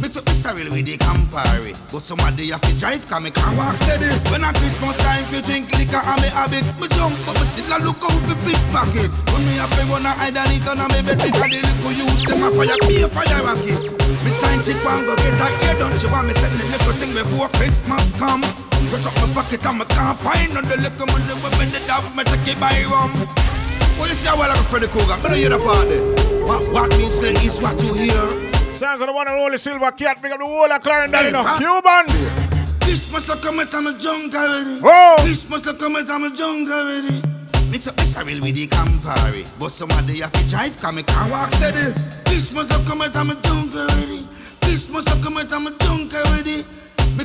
Mix up the sorrel with the Campari. But somebody have to drive cause me can't walk steady. When a Christmas time you drink liquor and me habit. Me jump but me still a look out for big pocket When me have to wanna hide and it on me bed Because the little youth them a fire a fire rocket. Me sign chick one go get a ear done. She want me set the little thing before Christmas come. Touch up my pocket and me can't find none. The little money me did have me take it by rum. What you say while I'm Freddy Cougar? Gonna hear the party. What, what me say is what you hear Sounds of the one and only Silver Cat, pick up the whole of Clarendon, you know. Cubans! Christmas a oh. come at my junk already. Whoa. Christmas a come at my junk already. Mix up sorrel with the Campari. But somebody have to drive cause me can't walk steady. Christmas a come at my junk already. Christmas a come at my junk already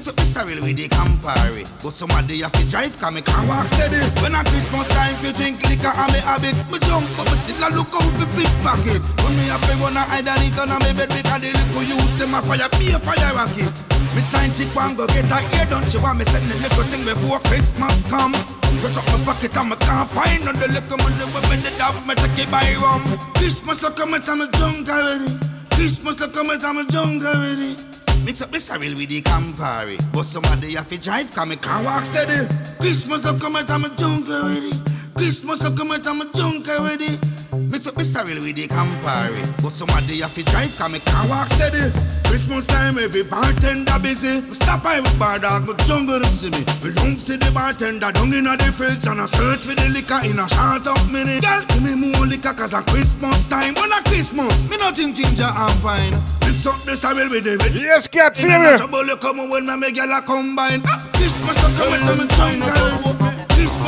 Up the sorrel with the Campari But somebody have to drive cause me can't walk steady. When a Christmas time you drink liquor and me habit Me jump but me still a look out for big pocket. When me have to wanna hide and it on me bed Because the little youth them a fire be a fire rocket. Me sign chick one go get her ear done She want me send the little thing before Christmas come? Touch up my pocket and me can't find none. The little money when me did have me take it by rum. Christmas a come at my junk already Christmas a come at my junk already Mix up the sorrel with the Campari. But somebody have to drive cause me can't walk steady. Christmas a come at my junk already Christmas a come at my junk already Me took me sorry with the Campari. But somebody have to drive, cause me can't walk steady. Christmas time, every bartender busy. Me Stop by with bar dog, but jungle to see me. Me don't see the bartender down in the fridge and I search for the liquor in a short up minute. Girl, give me more liquor cause a Christmas time. When a Christmas, me nothing ginger and pine. Mix up the sorrel with the Yes, cat, see In me. a trouble you come when me make gyal a combine. Ah, Christmas a come and me China. Christmas a and me China. You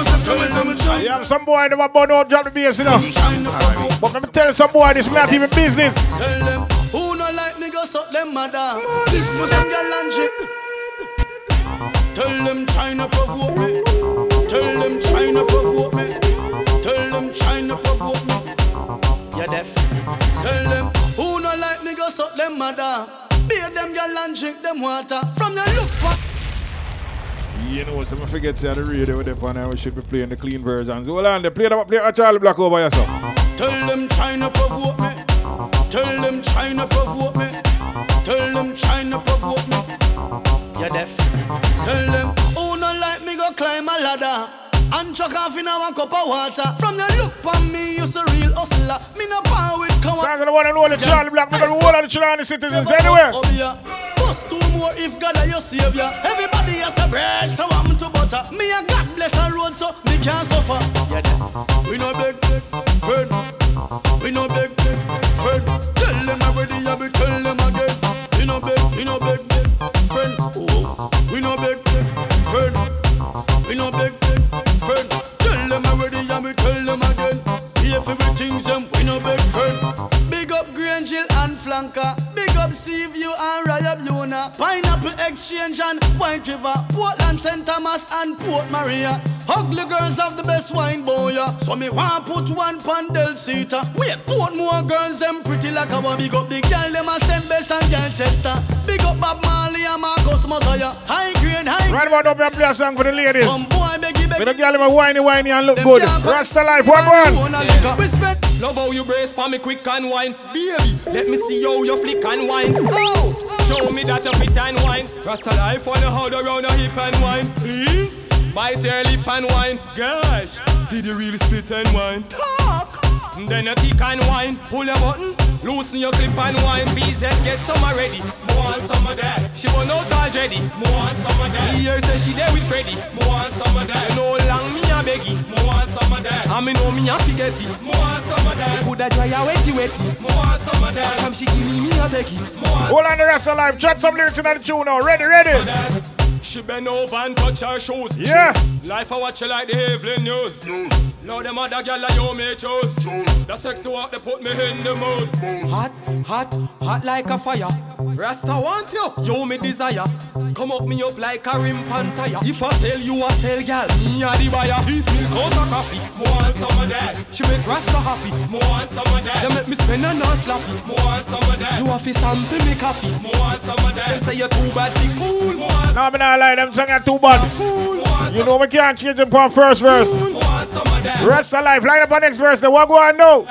have some boy never burn out, drop the bass, you know. But let me tell some boy this not even business. Tell them who no like me go suck them mother. This must them gyal and shit. Tell them China provoke me. Tell them China provoke me. Tell them China provoke me. You're deaf. Tell them who no like me go suck them mother. Beat them gyal and drink them water. From the look pa- You know, some forget to the radio with them and I we should be playing the clean versions. Hold on, they play the play a Charlie Black over yourself. Tell them China provoke me. Tell them China provoke me. Tell them China provoke me. You're deaf. Tell them who no like me go climb a ladder. And chuck off in a one cup of water. From the look on me, you're a real hustler. Me no power with come Sounds like the one and only Charlie Black, because the whole of the children and the citizens anywhere. Oh, oh, Bust two more if God are your savior. Everybody has a bread, so I'm to butter. Me a God bless a road, so me can't suffer. We no beg, beg, friend. We no beg, beg, friend. Tell them already, I be tell them again. We no beg, we no beg, beg, friend. Oh, we no beg, beg, friend. We no beg, beg, friend. Tell them already, I be tell them again. Here for the things them, we no beg, friend. Big up Granville and Flanker. Big up Seaview and Pineapple Exchange and White River. Portland, St. Thomas and Port Maria. Ugly girls have the best wine boya. So me want put one pandel seater. Wait, Portmore girls them pretty like a Big up the girl them a St. Bess and Manchester. Big up Bob Marley and Marcus Mosiah. High grade, high Right about up and play a song for the ladies. Some boy beggy With the girl them a whiny whiny and look good. Rasta life, one one. Love how you brace for me quick and wine. Baby, let me see how you flick and wine. Oh, show me that you fit and wine. Rasta life wanna hold around a hip and wine. Please, bite your lip and wine. Gosh, did you really spit and wine? Talk. Then you tick and wine. Pull your button, loosen your clip and wine. BZ get some already. More want some of that. She want out already. More on some of that. Here say she there with Freddy. More want some of that. You know long me a beggy. More on some of that. I me know me a forget it. More on some of that. Coulda dry a wetty wetty. More on some of that. Come she give me me a beggy. More Hold on the rest of life. Chat some lyrics in that tune now. Ready, ready. She bend over and touch her shoes. Yeah. Life I watch you like the Evelyn News. Now them other gyal like you me choose. The sexy walk they put me in the mood. Hot, hot, hot like a fire. Rasta want you, you me desire. Come up me up like a rim pantaya. If I sell you a sell gyal, me a the buyer. If milk out a coffee, more want some of that. She make Rasta happy, more want some of that. They make me spend a not slappy, more want some of that. You have to sample me coffee, more want some of that. Them say you too bad, be cool, more want Now me not lie, them song are too bad. You know we can't change them for first verse. Rest of life, line up on next verse. The what go on now?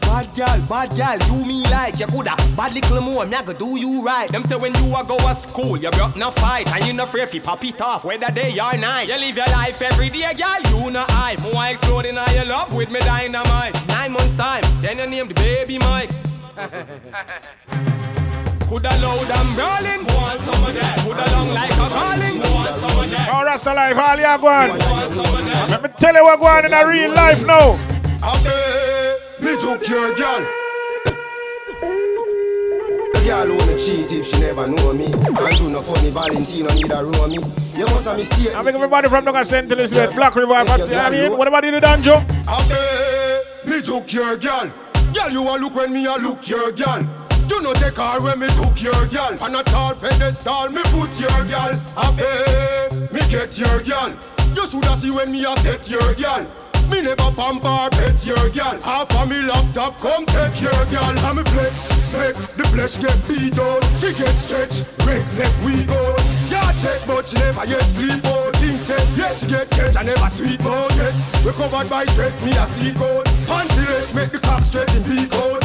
Bad gal, bad gal, you me like you coulda. Bad little more, me a go do you right. Them say when you a go to school, you broke no fight. And you no afraid fi pop it off, whether day or night. You live your life every day, gal, you no I More exploding all your love with me dynamite. Nine months time, then you name the baby Mike Coulda loud and brawling, want some of that Coulda long like a calling, want some of that Oh, Rasta life, all you go on. Let me tell you what go on in a real life now. Me took your girl. Girl wanna cheat if she never know me. And you no funny Valentino need a row me. You must have mistake. I make everybody from Doga St. Elizabeth, Black River, but, I mean, what about you, Danjo? Me took your girl. Girl, you a look when me a look your girl. You no take her when me took your girl. On a tall pedestal, me put your girl. Abe, eh. me get your girl. You shoulda see when me a set your girl. Me never pamper pet your girl. Half of me laptop come take your girl. I'm a flex, make the flesh get beat out. She get stretched, break left we go. Yeah, check but she never yet sleep out. Things say, yeah she get catch and never sweet mouth. Yes, we covered by dress, me a sea coat. Until it make the cop stretch in. No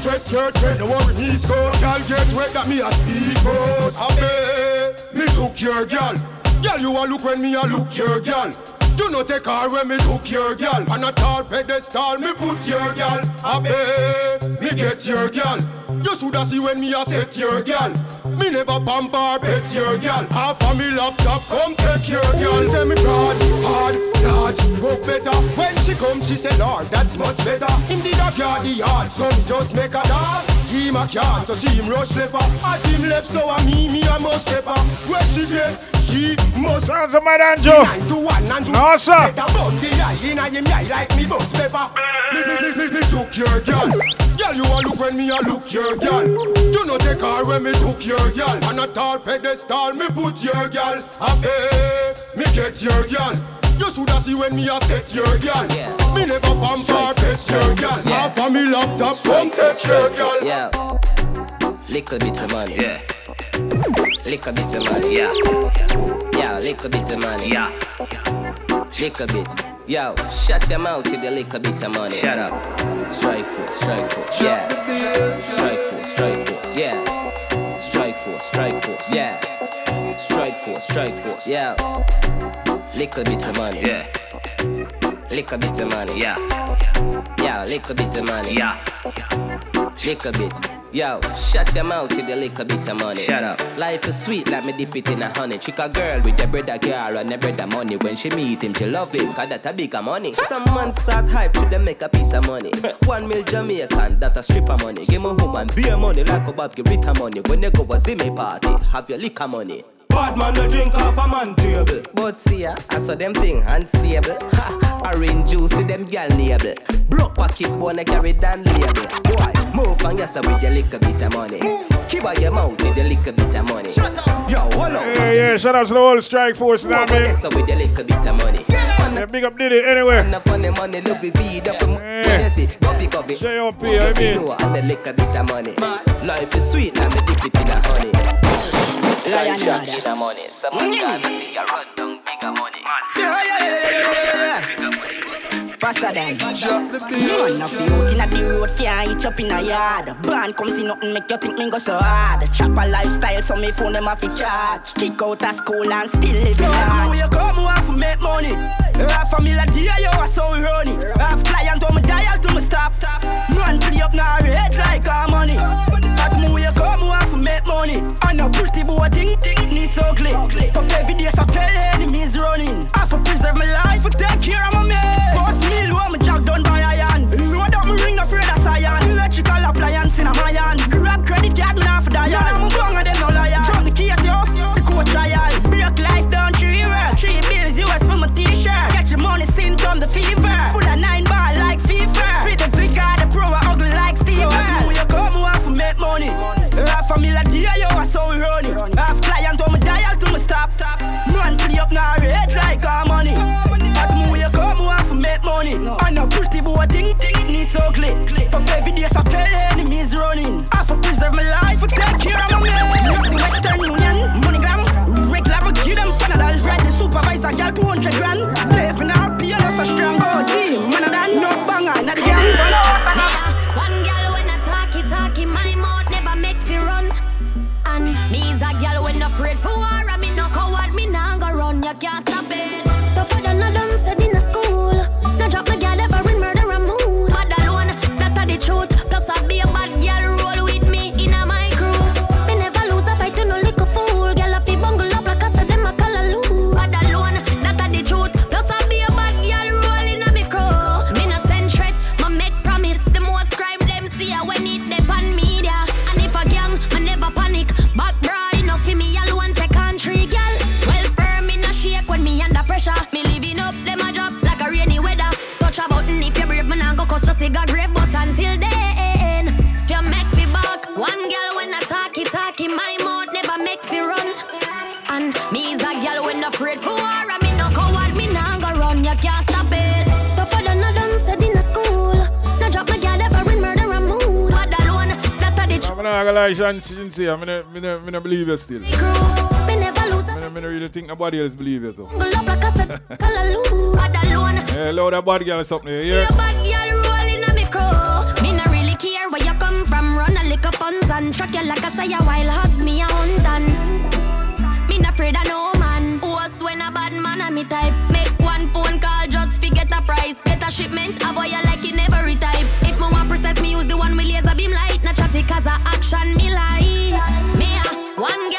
stress, your tread, no worry, knees coat. Girl get wet that me a speak out. Abe, me took your girl. Girl, you a look when me a look your girl. You no take her when me took your girl. On a tall pedestal, me put your girl. Abe, me get your girl. You shoulda see when me a set your girl. Me never pamper bet your girl. Half of me laptop come take your girl. Say me broad, hard, large, work better. When she come, she say Lord, that's much better. Indeed, I got the yard, so me just make a dog. He my car, so she him rush leper. As him left, so I me, me I must step. Where she get, she must. Sounds of my Danjo. Nine to one and two. No, sir. Take a bun the eye in a him eye like me bus pepper. Me, me, me, me, me took your girl. Girl, you a look when me a look your girl. You no take her when me took your girl. On a tall pedestal, me put your girl. Abe, eh, eh, eh. me get your girl. You shoulda see when me a set your girl. Me never pamper best your girl. Half of me laptop come test your girl. Yeah. Little bit of money. Yeah. Little bit of money. Yeah. Yeah, little bit of money. Yeah. Little bit. Yo, shut your mouth with the little bit of money. Shut up. Strike force, strike force. Yeah. Strike force, strike force. Yeah. Strike force, strike force. Yeah. Strike force, strike force. Yeah. Little bit of money. Yeah. Little bit of money. Yeah. Yeah, little bit of money. Yeah. Little bit. Yo, shut your mouth with the little bit of money. Shut up. Life is sweet, like me dip it in a honey. Trick a girl with the brother car and the brother money. When she meet him, she love him, cause that a bigger money. Some man start hype to them make a piece of money. One mil Jamaican, that a stripper money. Give me woman beer money like a Bob give money. When they go a Zimmy party, have your liquor money. Bad man no drink off a man table. But see ya, I saw them thing unstable. Ha, orange juice with them gal nable. Broke pocket wanna carry down label. Boy, move and yes with your little bit of money. Keep out your mouth with your little bit of money. Shut up. Yo, hold on. Yeah, yeah, shout out to the whole strike force now, man. yes with your little bit of money. Yeah, big up Diddy anyway. And the funny money look we feed up from when you see coffee coffee. J.O.P., I mean. know and the little bit of money. Life is sweet and me dip it in the honey. Lion shot in the money. Someone mm. gonna see you run down bigger money. Yeah, yeah, yeah, yeah, yeah. Faster than Drop the beat Man of you inna the road Can't hitch up in a yard Band come see nothing Make you think me go so hard Chopper lifestyle So me phone them off a charge Kick out of school And still live large you come, we have to make money. Half a million dear, yo, I saw we run it. Half client, when me dial to me stop. Run play up now, red like our money. Me we come, we have to make money. And a pretty boy thing, thing, need so clean. Up every day, so tell enemies running. I to preserve my life, to take care of my man. First meal, when me jog done by iron. Load up my ring, afraid of science. Up now, red like our money. As we come, we have to make money. No. And a pretty boy thing, thing, need so click. Up every day, so tell enemies running. I for preserve my life, for take care of my man. Western Union, MoneyGram, regular, me give them Canada. Ride the supervisor, girl, 200 grand. Live in our piano, so strong. Go I'm not gonna lie, Sean, sincere. I'm not, I'm not, I'm not believe you still. I'm not really think nobody else believe you, though. yeah, load of bad girl or something, yeah? yeah where you come from, run a lick of funds and truck you like I say a while, hug me a hunt and me not afraid of no man. Worse when a bad man a me type. Make one phone call just forget a price, get a shipment, avoid you like it never. One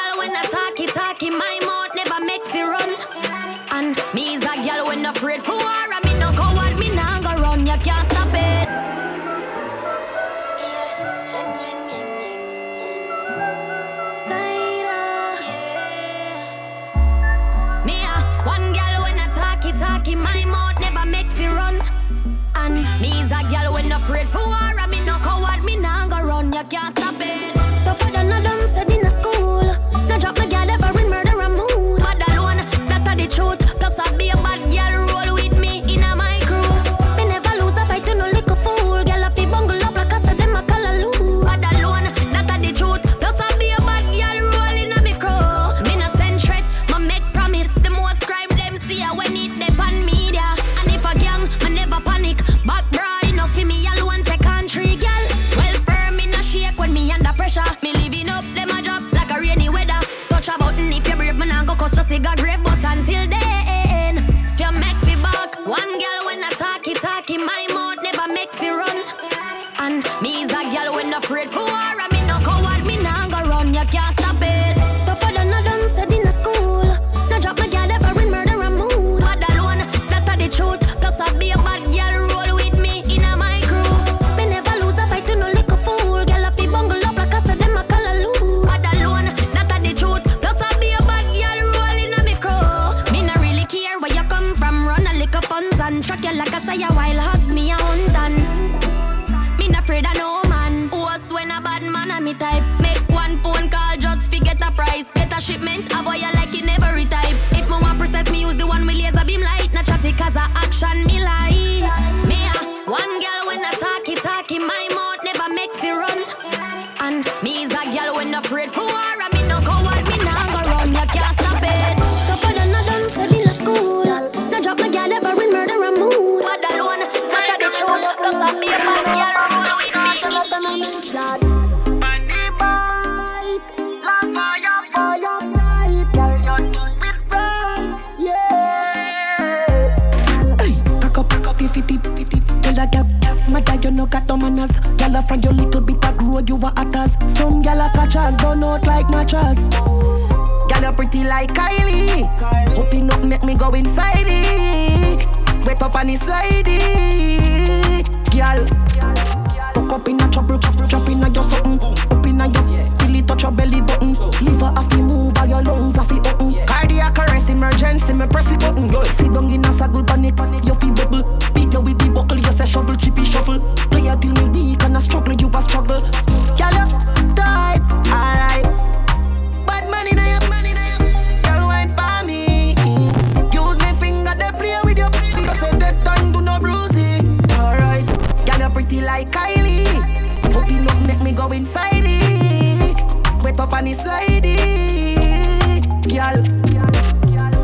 girl.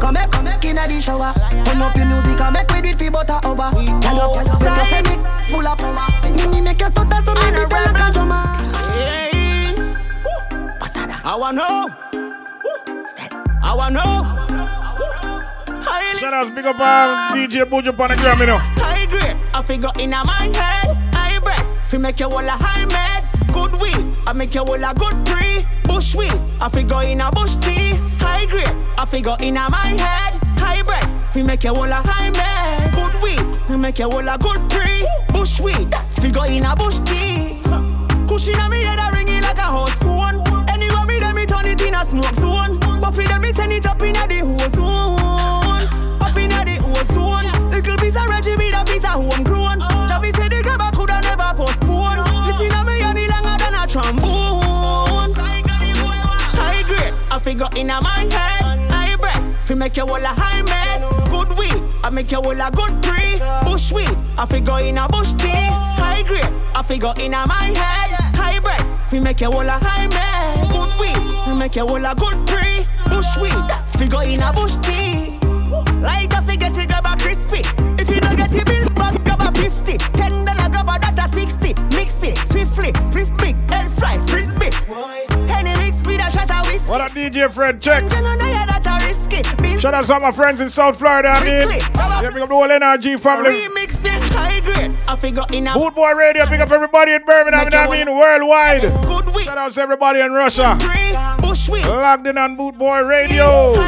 Come here, come here, inna the shower. Turn up your music and make we do it for butter over. Girl, up, make your semi full up. Nini make your stutter so many little like a drummer. Hey, Pasada. I wanna know. Steady. I wanna know. Shout out, big up uh, DJ Bujo on the gram, you know. High grade, I figure inna my head. High breaths, fi make you all a high meds. Good weed, I make you all a good tree. Bush weed, I figure in a bush tea great. I figure in my head. High breaths, we make you all a high man. Good weed, we make you all a good tree. Bush weed, figure in a bush tea. Cushion on me head, I ring it like a horse phone. Anywhere me them, me turn it in a smoke zone. But for them, me send it up in a the ozone. Up in a the ozone. Little piece of Reggie with a piece of homegrown. go in a my head. High breath, fi make you all a high mess. Good weed, I make you all a good tree. Bush weed, I fi go in a bush tea. High grip, I fi go in a my head. High breath, fi make you all a high mess. Good weed, fi make you all a good tree. Bush weed, fi go in a bush tea. What up, DJ Fred? Check. Shout out to all my friends in South Florida. I mean, yeah, big up the whole NRG family. Boot Boy Radio, pick up everybody in Birmingham, I mean, I mean worldwide. Shout out to everybody in Russia. Locked in on Boot Boy Radio. We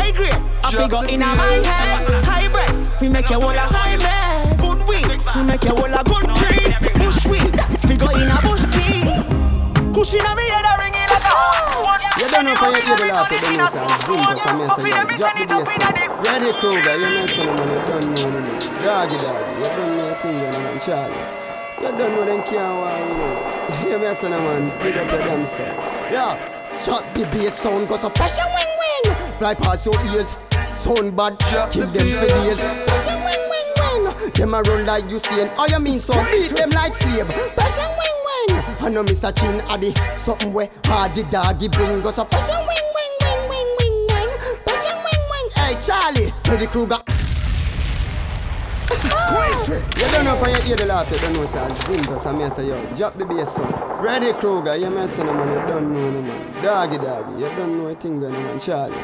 make you all a high man. Good weed. We make you all a good tree. Bush weed. Figure in a bush tea. Cushion a me. You don't know if I hear the laugh, you don't know if I'm zoom, but I'm here, so you drop the bass. Yeah, the Krueger, you know, son, man, you don't know, no, no. Doggy, doggy, you don't know a thing, you know, man, Charlie. You don't know them can't want, you know. Hear me, son, man, big up your damn self. Yeah, chop the bass sound, cause a pressure wing wing. Fly past your ears, sound bad, kill them for days. Pressure wing wing wing. Them a run like you see, and all you mean, so beat them like slave. Pressure wing wing. I know Mr. Chin Addy, something where hard the doggy bring us a pressure wing wing wing wing wing wing. Pressure wing wing. Hey Charlie, Freddy Krueger. Ah! You don't know if I hear the laugh, you don't know, sir. Zimbos, I mean, say, yo, drop the bass song. Freddy Krueger, you man, say, no, man, you don't know, no, man. Doggy, doggy, you don't know a thing, no, man. Charlie,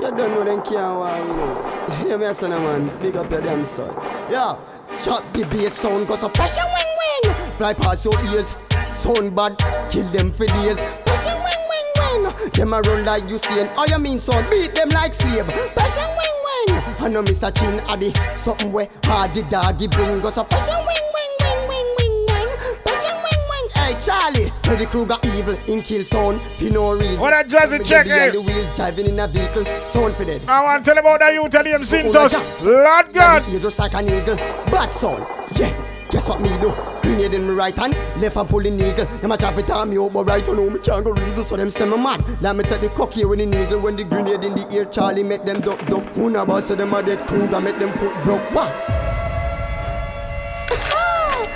you don't know them can't want, you know. Hear me, say, no, man, big up your damn son. Yeah, chop the bass sound, cause a pressure wing wing. Fly past your ears, sound bad, kill them for days. Pressure wing wing wing. Them a run like you see, and all you mean, son, beat them like slave. Pressure wing wing. I know Mr. Chin Addy, something where hard the doggy bring us a pressure wing wing wing wing wing wing. Wing wing. Hey Charlie, Freddy Krueger evil in kill sound for no reason. What a jazzy check, behind eh? the wheel driving in a vehicle, sound for dead. I want to tell about that youth and them Zintos. Lord God. You just like an eagle, bad sound. Yeah. Guess what me do? Grenade in my right hand, left hand pulling eagle. Them a try to tie me up, but right on know me can't go reason, so them send me mad. Let me take the cock here when the eagle, when the grenade in the ear, Charlie make them duck duck. Who know about so them a dead Krueger make them foot broke. What?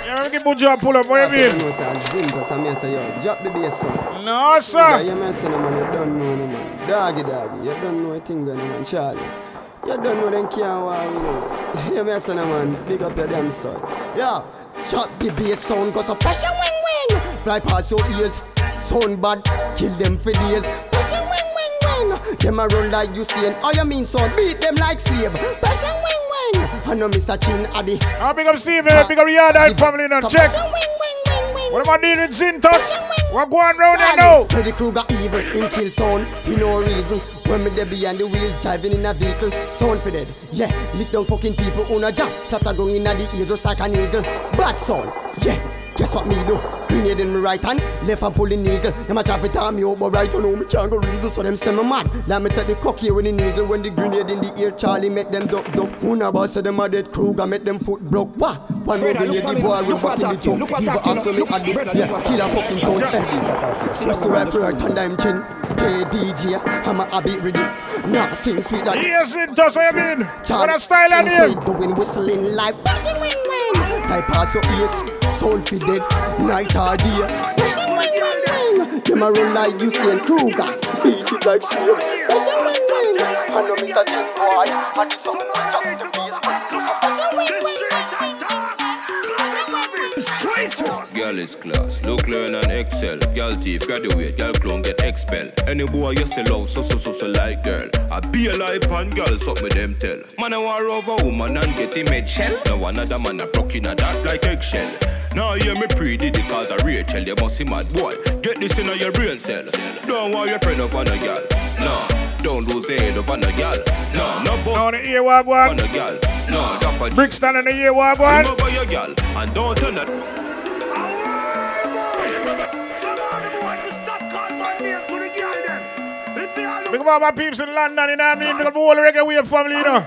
Yeah, let me give Buju a pull up. What you mean? No, sir, Zimbos, I mean, say, yo, drop the bass song. No, sir. Yeah, you man, say, man, you don't know, man. Doggy, doggy, you don't know a thing, man, Charlie. You don't know them can't want, you know. Hear me, say, no, man, big up your damn son. Yeah, chop the bass sound, cause a pressure wing wing. Fly past your ears, sound bad, kill them for days. Pressure wing wing wing. Them a run like you see, and all you mean, son, beat them like slave. Pressure wing wing. I know Mr. Chin Addy. I'll big up Steve, eh? big up the Yardite family now. Check. Wing, wing, wing, wing. What am I dealing with Zintos? What going round there now? Freddy Krueger evil in kill sound for no reason. When me there behind the wheel driving in a vehicle, sound for dead. Yeah, lick down fucking people on a job. Flatter going in the ear just like an eagle. Bad sound. Yeah. Guess what me do? Grenade in my right hand, left hand pulling eagle. Them a try to tie me up, but right on know me can't go reason, so them send me mad. Let me take the cock here when the eagle, when the grenade in the ear, Charlie make them duck duck. Who know about so them a dead Krueger make them foot broke. What? One more grenade, the boy will back in the tongue. Give a answer me at the yeah, kill a fucking sound. Eh. Rest the right for right and I'm chin. KDJ, I'm a habit rhythm. Nah, sing sweet like Yes, Zintos, I mean. Charlie, What a style on inside him. Doing whistling like buzzing wing wing. Fly pass your ears, soul fi dead, night or day. Buzzing wing wing wing. Them a run like you see and Krueger, beat it like slave. Buzzing wing wing. I know Mr. Chin boy, song no jump the bass. Wing wing. Girl is class, look learn and excel. Girl thief, graduate, girl clone get expel. Any boy you sell out, so so so so like girl. I be a life and girl, suck me them tell. Man I war over woman and get him head shell. Now another man a broke in a dark like eggshell. Now hear me pretty did it cause a Rachel, you must see mad boy. Get this in your brain cell. Don't want your friend of a girl. No, don't lose the head of a girl. No, no boy. On the ear wagwan. On a girl. No, drop a Brixton on the ear wagwan. Over your girl and don't turn it. Big up all my peeps in London, you know what I mean? Big up the whole reggae wave family, you know.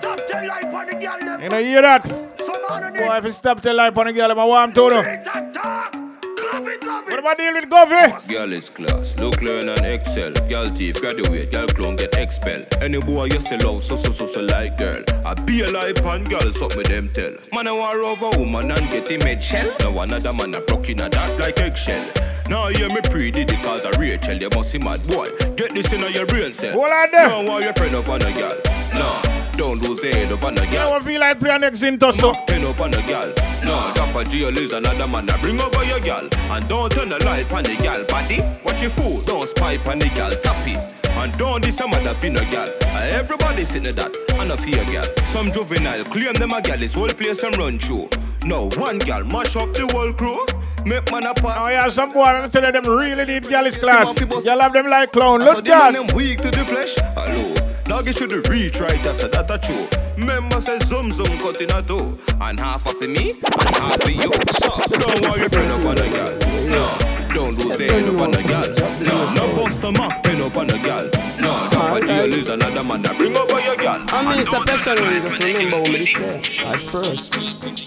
You know, hear that? Boy, if you stop the life on the girl, I'm a warm to them. What am I dealing with Govey? Girl is class, look learn and excel. Girl thief, graduate, girl clone get expelled. Any boy you sell out, so so so so like girl. I be a life and girl, suck me them tell. Man I war over woman and get him head shell. Now another man a broke in a dark like eggshell. Now hear me pre did it cause I Rachel, you must see mad boy. Get this in your brain cell. Hold on there. Don't want your friend of a girl. No, don't lose the head of a You girl. don't feel like playing next though. Pin up on a girl. No, drop for jail is another man. I bring over your gal and don't turn the light on the gal body. Watch your fool. don't spy on the gal tap it. And don't this some other finna gal. Uh, everybody sitting that and a fear gal. Some juvenile claim them a gal is whole place and run through. No one gal mash up the whole crew. Make man a pass. Oh yeah, some boy I'm telling them really need gallus class. Y'all have them like clown. Look down. them weak to the flesh. Hello. Dog it should reach right, that's a that a true. Member says zum zum cut in a two. And half of me, and half of you. So don't worry friend up on a gal. No, don't lose the head up on a gal. No, no bust a map pin up on a gal. No, top of jail is another man that bring over your gal. I mean, it's a special one, just remember what me say. At first.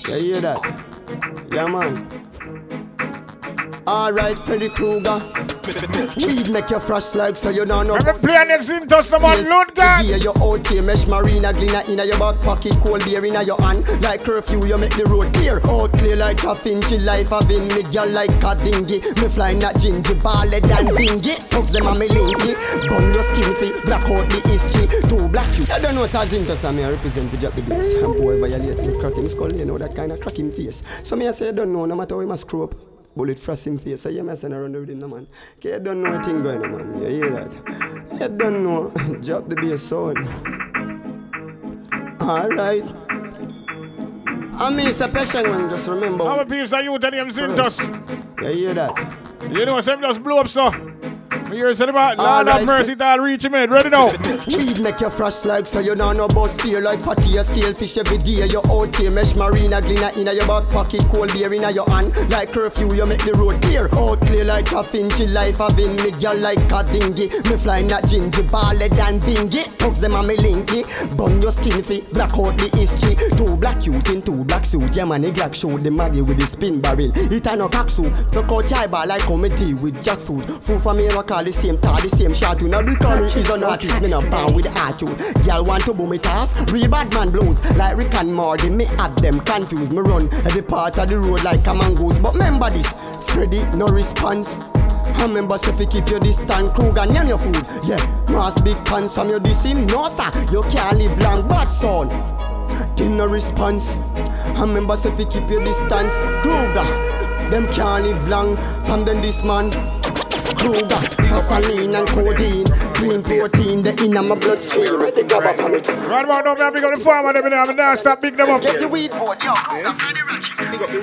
You hear that? Yeah, man. Alright, Freddy Krueger. Weed make you frost like so you don't know. I'm playing next in touch the man load gun. Yeah, you out here, mesh marina, glina inna your back pocket, cold beer inna your hand. Like curfew, you make the road clear. Out clear like a finch, life having me girl like a dingy. Me fly not ginger balled than bingy. Hugs them on me linky. Bun your skin fi, black out the history. Two black you. I don't know Sazinto, so me I represent for Jack the Bass. And boy violate me, crack him skull, you know that kind of crack him face. So me I say I don't know, no matter how he must screw up. Bullet frost him face, so you messing around with him, no man. Okay, you don't know a thing going on, man. You hear that? You don't know. Drop the bass sound. Alright. I mean, it's a passion one, just remember. Our peeps are youth and them Zintos. You hear that? You know, some just blow up so. Me hear say about Lord have mercy, all reach him head. Ready now? Weed make you frost like so you know no bus feel like fatty a scale fish every day. You out here mesh marina glina inna your back pocket, cold beer inna your hand. Like curfew, you make the road clear. Out clear like a finchy life having me girl like a dingy. Me fly not gingy, balled than bingy. Hugs them on me linky. Bun your skin fi, black out the history. Two black youth in two black suit. Yeah man, the Glock show the maggie with the spin barrel. It a no cock. Look out your bar like comedy with jackfruit. Food for me and call the same tar, the same shot. Now because is an artist, me not bound with the attitude. Girl want to boom it off. Real bad man blows like Rick and Morty. Me at them confused. Me run every part of the road like a mongoose. But remember this, Freddy no response. I remember say fi keep your distance, Krueger and your food. Yeah, mass big pants from your this him. No sir, you can't live long, but son. Them no response. I remember say fi keep your distance, Krueger. Them can't live long from them this man. Krueger, Vaseline and codeine, green protein, the inner my bloodstream. Ready grab a from it. Right about now, me I big up the farmer them in there. I'm now stop big them up. Get the weed board, yo. Krueger,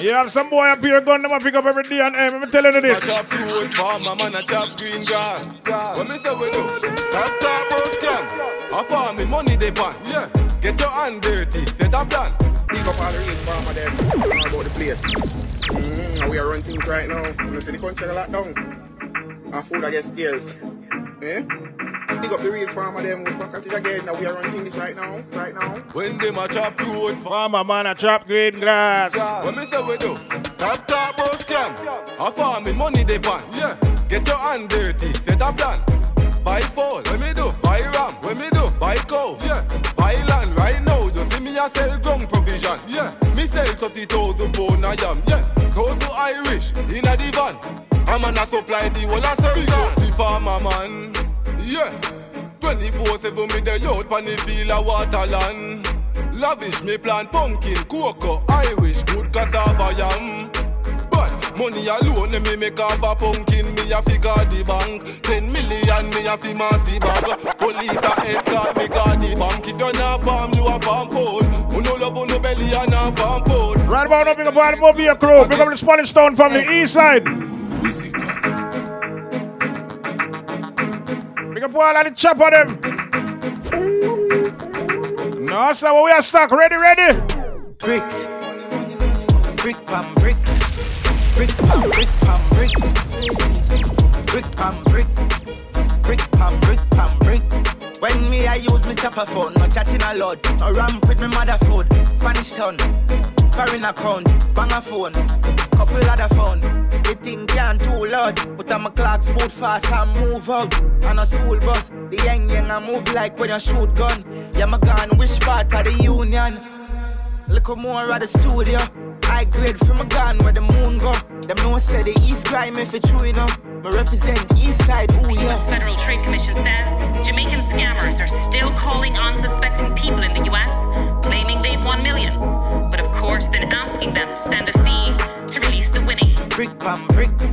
You have some boy up here gun them up pick up every day and eh, hey, I'm telling you this. I Chop road farmer, man, a chop green grass. When me say we do, top top about scam. A farming money they ban. Yeah, get your hand dirty, set a plan. Big up all the real farmer them all about the place. Mm, we are running things right now. You see the country a lot down. Our food I guess scarce. Eh? Big up the real farmer them with package again. Now we are running things right now. Right now. When them a chop road farmer, man, a chop green grass. When me say we do, top top about scam. A farming money they ban. Yeah, get your hand dirty, set a plan. Buy fall, when me do, buy ram, when me do, buy cow. Yeah, buy land right now. You see me a sell ground provision. Yeah, me sell thirty thousand pound a yam. Yeah, those who Irish in a divan. I'm an a supply the whole of circle. The farmer man. Yeah. 24-7 me the out pan the field of waterland Lavish me plant pumpkin, cocoa, Irish, good cassava yam But money alone me make off a pumpkin Me a figure the bank 10 million me a fi massy bag Police a escort me guard the bank If you not farm, you a farm food Who no love, who no belly and a farm food Right about now, big up all the Mobile crew. Big up the Spanish Town from the east side. Big up all of the chopper them. No, sir, what we are stuck. Ready, ready? Brick, brick pam brick, brick pam brick pam brick, brick pam brick, brick pam brick pam brick. When me I use me chopper phone, no chatting a lot, no ramp with me mother food, Spanish town, foreign account, bang a phone, couple other phone. The thing can't too loud, but I'm a clocks boot fast and move out. On a school bus, the young young I move like when you shoot gun. Yeah, my gun, which part of the union? Look more at the studio high grade from a gun where the moon go. Them no said the East crime if it true enough. Me represent East Side, ooh yeah. U.S. Federal Trade Commission says Jamaican scammers are still calling on suspecting people in the U.S., claiming they've won millions, but of course then asking them to send a fee to release the winnings. Brick pam brick.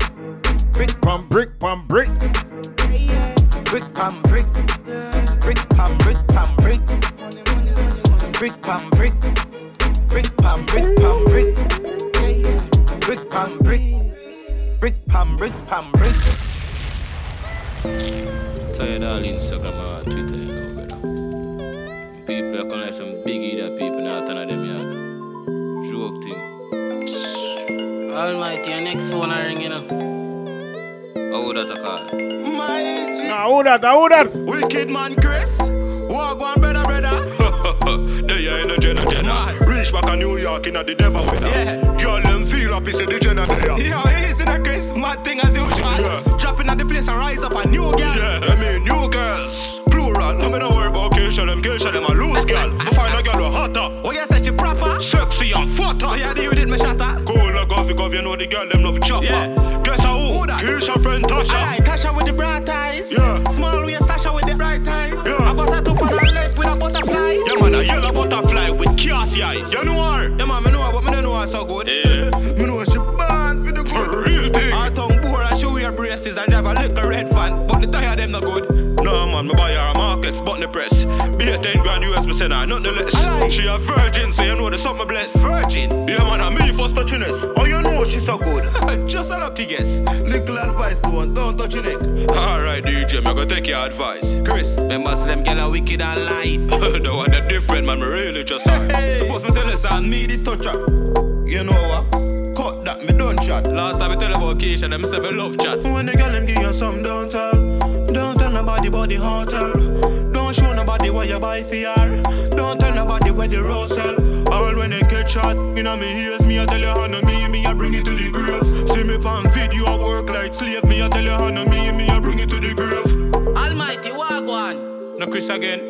Nah, who that? Who that? Wicked man, Chris. Walk one brother, brother. They are in the Jenna Jenna. Reach back a New York in a the devil weather. Yeah. Girl, them feel up, it's the Jenna there. Yo, easy na Chris. Mad thing as usual. Yeah. Dropping at the place and rise up a new girl. Yeah, I mean, new girls. Plural, no me no worry about occasion, them occasion, them a loose girl. I find a girl who hotter. Oh, you say she proper? Sexy and fatter. So you deal with it, me shatter? Cool, like off, because you know the girl, them love chopper. Yeah. Guess how? Who that? Keisha friend Tasha. Aye, Tasha with the bright eyes. Yeah. Grand US, me send her, nothing less. Aye. She a virgin, so you know the summer bless. Virgin. Yeah man, and me first touching it. Oh, you know she so good. Just a lucky guess. Little advice, don't, don't touch your neck. Alright, DJ, me gonna take your advice. Chris, remember them gyal are wicked and light. the one that different, man, me really just sorry. Suppose me tell you son, me the touch up. You know what? Cut that, me don't chat. Last time I tell about Keisha, them say me love chat. When the girl them give you some, don't tell. Don't tell nobody about the hotel. Don't show nobody what you buy for her. Don't tell nobody where the rose sell. All when they get shot, you know me hears me I tell you how no me, me I bring it to the grave. See me pan video, work like slave, me I tell you how no me, me I bring it to the grave. Almighty, Wagwan. No Chris again.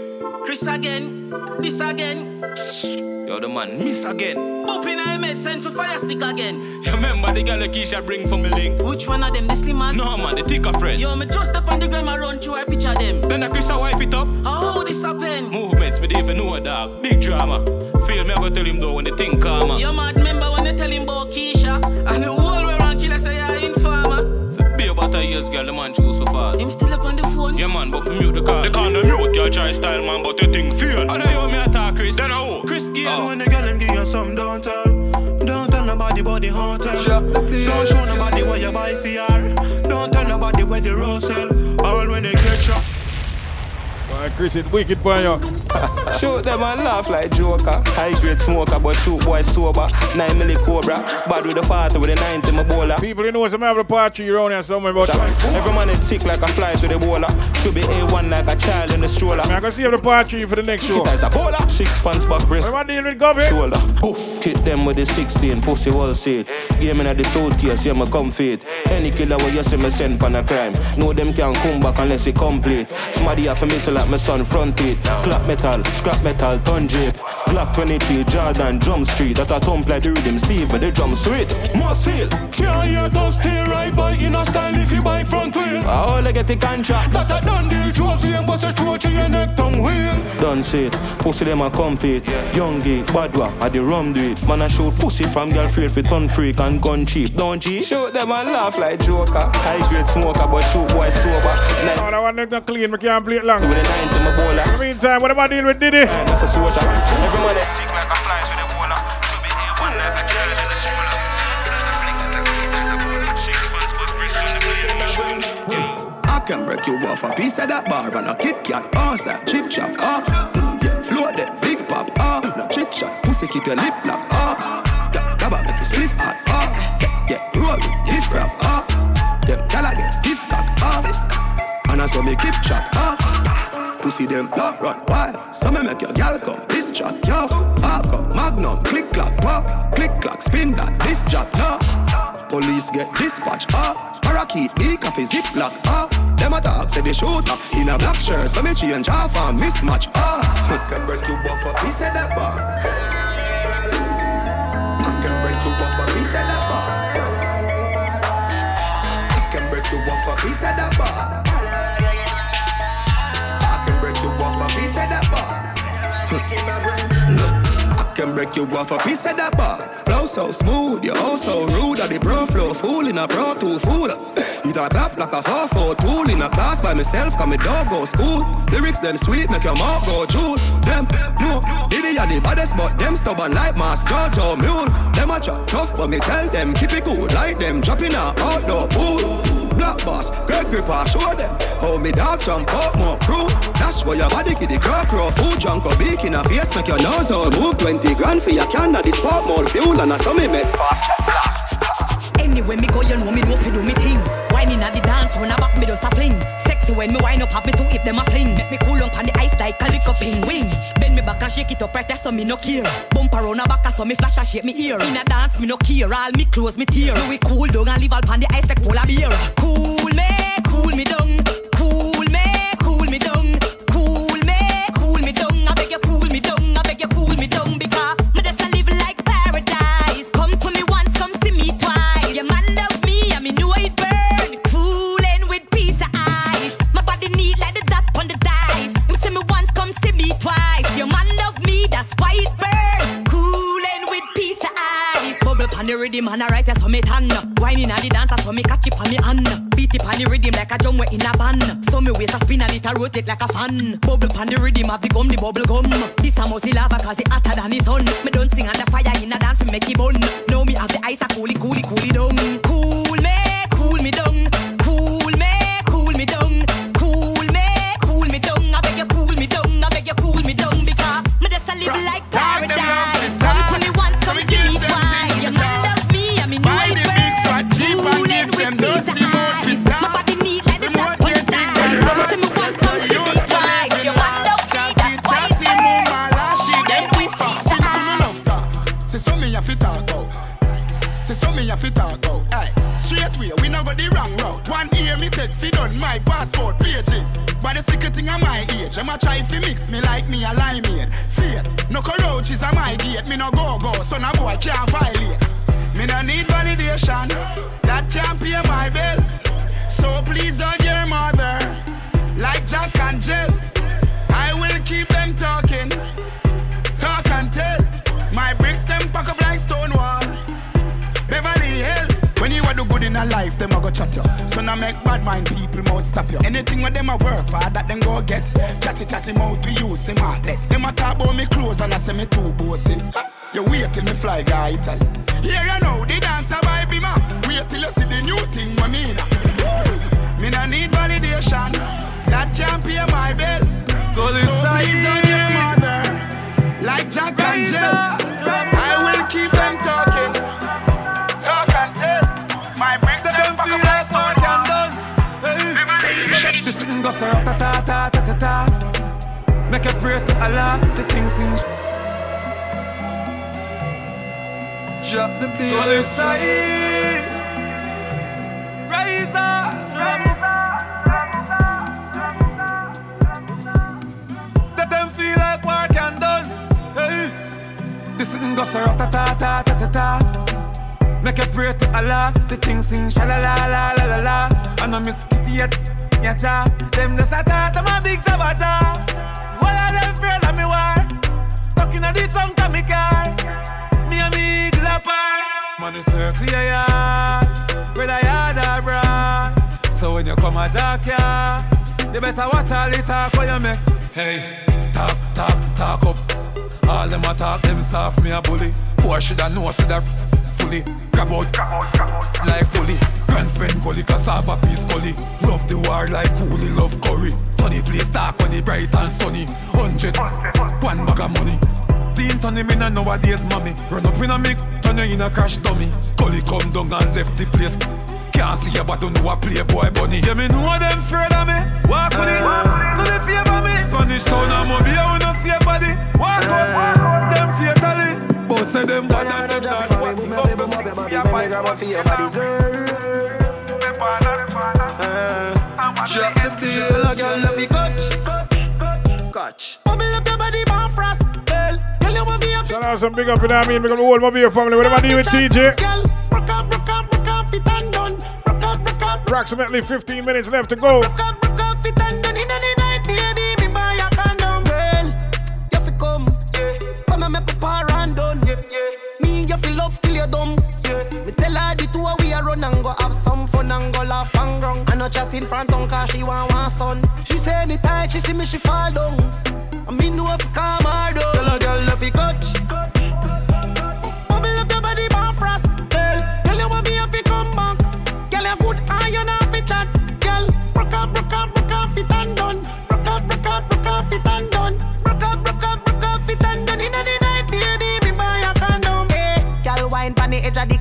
Chris again. This again. Yo, the man miss again. Booping I made send for fire stick again. You remember the girl that Keisha bring for me link? Which one of them, the slimmers? No man, the thicker friend. Yo, me just up on the gram and run through a picture them. Then the Chris a wife it up. How this happen? Movements, me don't even know a dog. Big drama. Feel me, I go tell him though when the thing calmer. Yo, mad remember when they tell him about Keisha? Years, girl, the man choose so far. Him still up on the phone? Yeah man, but mute the call. They can't mute your try style, man, but the thing feel. And I hear me attack Chris. Then I who? Chris Gayle Oh. when the girl them give you some, don't tell. Don't tell nobody about the hotel. Don't show nobody what you buy for her. Don't tell nobody where the rose sell. All when they catch you. Boy, Chris, it wicked boy, yo. Shoot them and laugh like Joker. High grade smoker, but shoot boy sober. 9 milli cobra. Bad with the 40 with the 90 my bowler. People, you know some have a party around here somewhere, but Every man is sick like a fly to the bowler. Should be A1 like a child in the stroller. I'm gonna see the party for the next show. A bowler. Six pants back wrist. What am I dealing with, Gobby? Shoulder. Poof. Hit them with the 16, pussy wall seat. Game in the suitcase, yeah, me come fit. Any killer where you see me send pan a crime. Know them can't come back unless it complete. Somebody have a missile like my son front. Clap metal, scrap metal, ton drip. Glock 23, Jordan, Drum Street. That a thump like the rhythm, Steve with the drum sweet. Must feel. Can't hear those stay right by in a style if you buy front wheel. I only get the contract. That a done deal, trophy and bust a throat to your neck tongue wheel. Done sit, pussy them a compete. Young geek, bad one, I the rum do it. Man I shoot pussy from girl free for ton freak and gun cheap. Don't G shoot them and laugh like Joker. High grade smoker, but shoot boy sober. Like Oh, that one not clean, we can't play it long. with a nine to my bowler. In the meantime, what am I dealing with Diddy? And for soldier. Every man that's sick like a break you off a piece of that bar and a Kit Kat, ass that chip chop, ah. Yeah, float that big pop, ah. No chit chat, pussy keep your lip lock, ah. Yeah, Gabba make the spliff hot, ah. Yeah, yeah, roll with gift wrap, ah. Them gala get stiff cock, ah. And I saw me keep chop, ah. Pussy them love run wild. So me make your gal come this chat, yo. Park up, magnum, click clack, wow. Click clack, spin that, this jack, no. Police get dispatch, ah. Parakeet, me coffee ziplock. ah. Them attack, say the shooter in a black shirt. So me change off and mismatch, ah. I can break you off a piece of that bar. I can break you off a piece of that bar. I can break you off a piece of that bar. I can break you off a piece of that bar. Can break you off a piece of that bar. Flow so smooth, you oh so rude. At the bro flow, fool in a pro to fool. It a clap like a 4 4 tool in a class by myself, cause my dog go school. Lyrics them sweet, make your mouth go jewel. Them, no, Diddy are the baddest, but them stubborn like Mass Jojo Mule. Them a chat tough, but me tell them keep it cool. Like them dropping a outdoor pool. Black boss, Greg Gripper, show them how me dogs from Portmore crew. That's why your body get the crow crow food junk or beak in a face, make your nose all move. 20 grand for your can of the sport mode fuel and a some meds fast check. Anyway, me go, you know me know fi do me thing. Whining at the dance, run a back me just a fling. Sexy when me wind up, have me two hip them a fling. Make me cool on the ice like a lick up in wing. Bend me back and shake it up right there, so me no care. Bump around a back, so me flash and shake me ear. In a dance, me no care. All me clothes, me tear. Do we cool down and leave all pan the ice like polar beer. Cool me, cool me down. The rhythm and I write for me tan. Whining at the dance for me catch it on me hand. Beat it pan the rhythm like a drum we in a band. So me waist a spin and it a rotate like a fan. Bubble pan the rhythm have the gum, the bubble gum. This a the lava cause it hotter than the sun. Me don't sing on the fire in a dance, me make it bun. Now me have the ice a cool it, cool it, cool it down. Cool me, cool me down. Cool me, cool me down. Cool me, cool me down. I beg you cool me down. I beg you cool me down because me just a live like paradise. Fit talk out. Aye, straight way, we no go the wrong route. One ear me take fi done my passport pages. But the secret thing at my age, I'ma try fi mix me like me a limeade. Faith, no cockroaches at my gate. Me no go go, so no boy can't violate. Me no need validation, that can't pay my bills. So please hug your mother, like Jack and Jill. I will keep them talking, talk and tell. My bricks them pack up like stone wall. Beverly Hills. When you a do good in a life, them a go chat you. So now make bad mind people mouth stop you. Anything what them a work for, that them go get. Chatty chatty mouth we use him outlet. Them a talk about me clothes and I say me too bossy. You wait till me fly guy Italy. Here you know the dancer by be man. Wait till you see the new thing what me na. Me no need validation. That can't pay my bills. Go so please hug your mother. Like Jack and Jill. I will keep them talking. Thing goes ta ta ta ta ta ta. Make a prayer to Allah, the things in. Drop the beat. So side, rise up. Let them feel like work and done. Hey, this thing goes ta ta ta ta ta ta. Make a prayer to Allah, the things sing sha la la la la la la. I know Miss Kitty yet, yeah cha. Them just a talk, I'm a big tabata. What are them afraid of me war? Talking at the tongue to me car. Me and me glapper. Money circle your yard, whether yard or broad. So when you come a jack ya, you better watch all the talk when you make. Hey, talk, talk, talk up. All them a talk, them soft, me a bully. Boy shoulda know, see that fully. Grab out, like fully. Grand spend gully, gully. Love the war like coolie, love curry. Tony dark when it bright and sunny. Hundred, one bag of money. Teen Tony, me nah nowadays, mommy. Run up in a mic, turn you in a crash dummy. Gully come down and left the place. Can't see you, but don't know a playboy bunny. Yeah, me know them afraid of me. Walk with it, to the favor me. Spanish town and mobile, we no see a body. Walk out, them fatally. But say them bad and the judge. What you up to six for your body, what you body, girl. Me partner, Drop the beat. Hello, girl, love you catch. Catch. Bubble up your body, man, frost. Girl, girl, you want me up. Shout out some big up in that mean, because the whole mobile family. Whatever do with TJ. Girl, rock up, rock up, rock up, fit and done. Rock up, rock up, Approximately 15 minutes left to go. rock up, fit and done. Till you're dumb. Yeah. Me tell her the two of we a run and go have some fun and go laugh and run. I no chat in front on cause she want one son. She say anytime she see me she fall down. I mean no if calm her down. Tell a girl if you coach. Bubble up your body bar frost, girl. Tell you want me if you come back. Girl you good iron off it chat. Girl, broke off, broke off, broke off it and done. Broke off, broke off, broke off it and wine pon the edge of the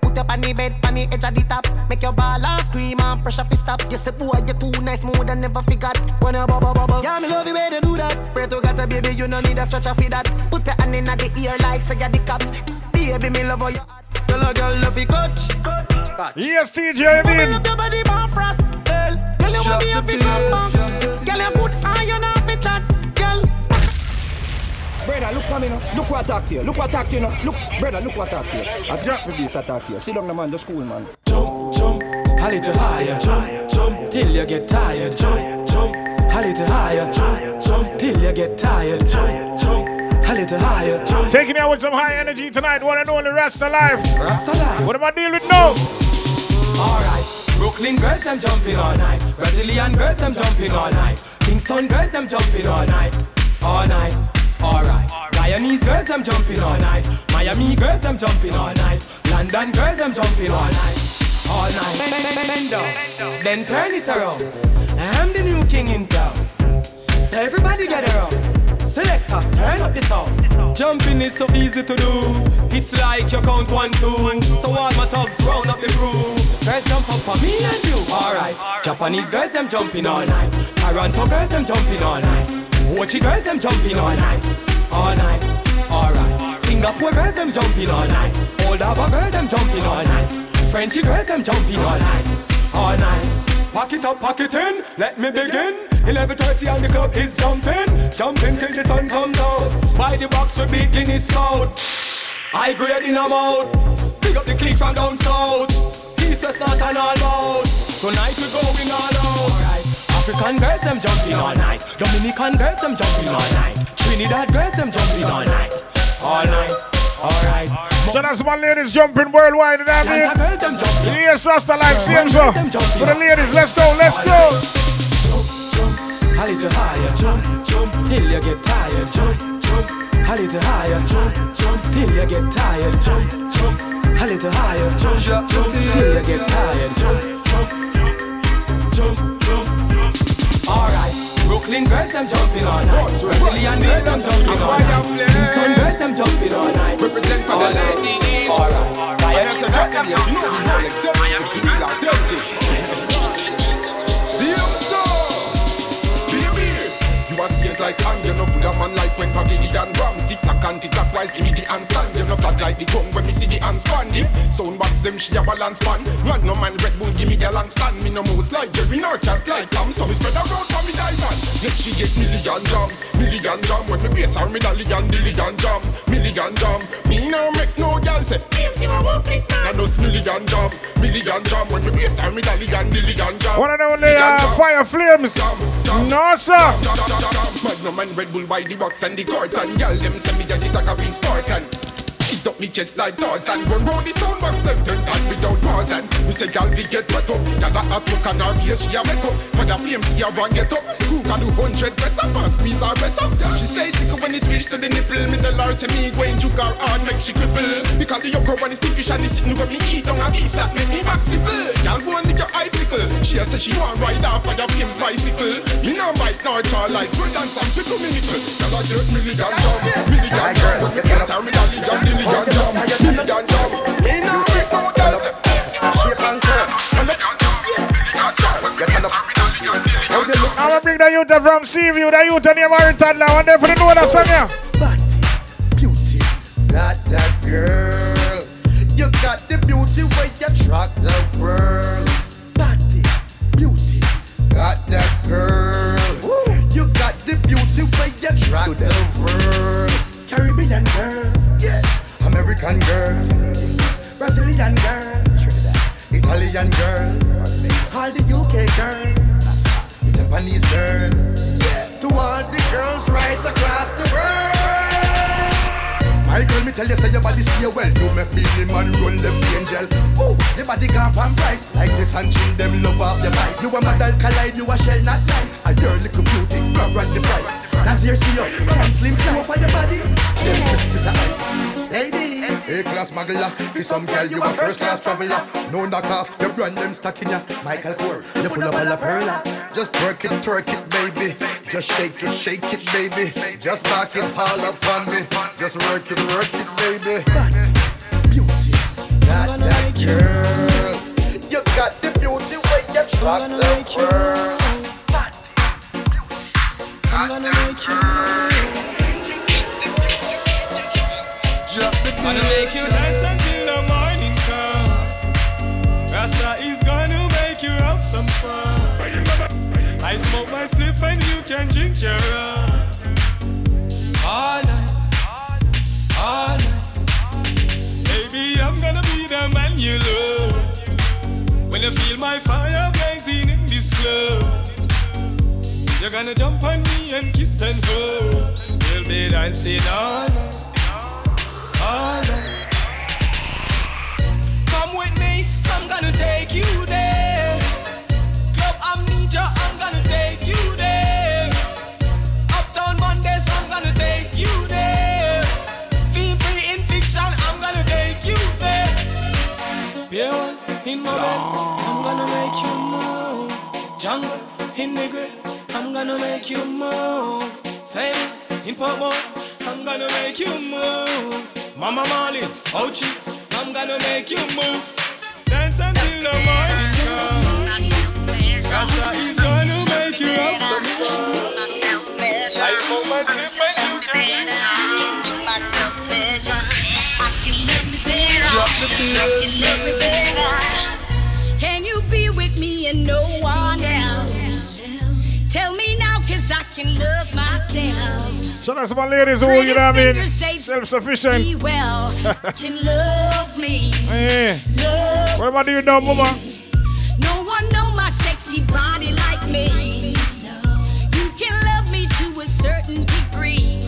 Put up on the bed, pon the edge of the top. Make your ball and scream and pressure fi stop. You say boy, you too nice, more than never forgot. When you bubble bubble, yeah, me love you when you do that. Pray to God, say, baby, you no need a stretcher for that. Put your hand inna the ear like say you're the cops. Baby, me love how you hot. Tell a girl love you coach. Yes, TJ, I mean. Bubble up your body, bar frost, girl. You want me you come back. Girl, you good iron off it chat. Girl, Brother, look for me now. Look what I talk to you. Look what I talk to you now. Look, brother, look what I talk to you. I drop the bass, I talk to you. Sit down, the man, just cool, man. Jump, jump, a little higher, jump, jump, till you get tired, jump, jump, a little higher, jump, jump, till you get tired, jump, jump, a little higher, jump. Taking you out with some high energy tonight, one and only Rasta Life. Rasta Life. What am I dealing with now? Alright, Brooklyn girls them jumping all night. Brazilian girls them jumping all night. Kingston girls them jumping all night. All night. Alright. Guyanese girls them jumping all night. Miami girls them jumping all night. London girls them jumping all night. All night. Then turn it around. I'm the new king in town. So everybody get around. Selector, turn up the sound. Jumping is so easy to do. It's like you count one, two. So all my thugs round up the crew. Girls jump up for me and you. Alright. Japanese girls them jumping all night. Toronto girls them jumping all night. Mochi girls them jumping all night. All night. Alright. Singapore girls them jumping all night. Old Harbor girls them jumping all night. Frenchy girls them jumping all night. All night. Pack it up, pack it in, let me begin 11.30 and the club is jumping Jumping till the sun comes out By the box we begin his scout High grade in a mouth Pick up the click from down south west not an all out Tonight we going all out Alright. African girls them jumping all night Dominican girls them jumping all night Trinidad girls them jumping all night All night, alright So that's my ladies jumping worldwide, you know what I mean? Yes, Rasta Life, same so. For the ladies, let's go, let's go. Jump, jump, A little higher, jump, jump, till you get tired, jump, jump. A little higher, jump, jump, till you get tired, jump, jump. A little higher, jump, jump, till you get tired, jump, jump, jump, jump. Alright, Brooklyn girls them jumping all night. Brazilian girls them jumping all night. Kingston girls them jumping all night. Represent for all the ladies. Alright, Miami Miami girls you jumping all night. Rolex, yes, it's real authentic. See them so, baby. You are saint like hand, you know full of man like when pavilion ram. Tick tock and tick tock wise, give me the handstand. You know flat like the gun when me see the hands spanning. Sound box them she have a balance. Man no man Red Bull give me the land stand. Me no mouse like Jerry nor cat like Tom. So me spread around for me diamond. Let she get million jam, million jam. When me base her medallion, million jam, million jam. Me no make no girl say, "Feel see my work this man." I know million jam, million jam. When me base her medallion, million jam. One and only uh, Fire Flames. No, sir. Magnum and Red Bull by the box and the court and Y'all them send me a the tag of Spartan Eat up me chest like Tarzan Run round the soundbox them turn on without pause. And me say gal vi get wet up. Gal a hot look and her face she a make up. Fire flame see her run get up. Cook a do hundred press up and squeeze her press up. She say tickle when it reach to the nipple. Me tell her say me go and juke her hard make she cripple. Because the yoke when it's stiffish and the sitting when me eat on a beach That make me maximum Gal go and lick your icicle. She a say she want ride off fire flames bicycle. Me no bite nor chaw like good and some people me nickel Gal a jerk million job Million job. When me kiss her me dolly gal million job. Me no freak no gal say Shape and curve Million job When me kiss her me gal job I'm gonna bring the youth from Seaview, the youth named Aaron Toddler, one day for the know that song, yeah. Got that girl. You got the beauty where you attract the world. Body, beauty. Got that girl. You got the beauty where you attract the world. Caribbean girl. American girl. Brazilian girl. Italian girl. All the UK girl. Japanese girl. To all the girls right across the world. My girl, me tell you, say your body stay well. You make me the man run left angel. Ooh, your body gone pan price. Like this and chin, them love off your vice. You a model collide, you a shell not nice. A girl little beauty, grab run the price. That's here, see you. Can slim fly for your body. Them kiss kiss. Ladies, A-class smuggler. For some girl, you a first class traveler. No knock off, your brand them stuck in ya. Michael Kors, you full of all the perla. Just twerk it, twerk it, baby. Just shake it, shake it, baby. Just knock it all up on me. Just work it, work it, baby. Beauty, got that girl. You got the beauty when you attract the world. I'm gonna make you Gonna make you dance until the morning come. Rasta is gonna make you have some fun. I smoke my spliff and you can drink your rum. All night, all night. Baby, I'm gonna be the man you love. When you feel my fire blazing in this club. You're gonna jump on me and kiss and hug. We'll be dancing all night, Come with me, I'm gonna take you there. Club Amnesia, I'm gonna take you there. Uptown I'm gonna take you there. Feel free in fiction, I'm gonna take you there. In my bed, I'm gonna make you move. Jungle in the I'm gonna make you move. Famous in I'm gonna make you move. Mama Marley's Ochi, I'm gonna make you move. Dance until the morning come. Rasta is gonna make you have some fun. I smoke my spliff and you can Drop the bass. Can love myself. So that's my ladies who, you know what I mean? Self sufficient. well, can love me. Hey. Love What about you now, mama? No one know my sexy body like me. You can love me to a certain degree.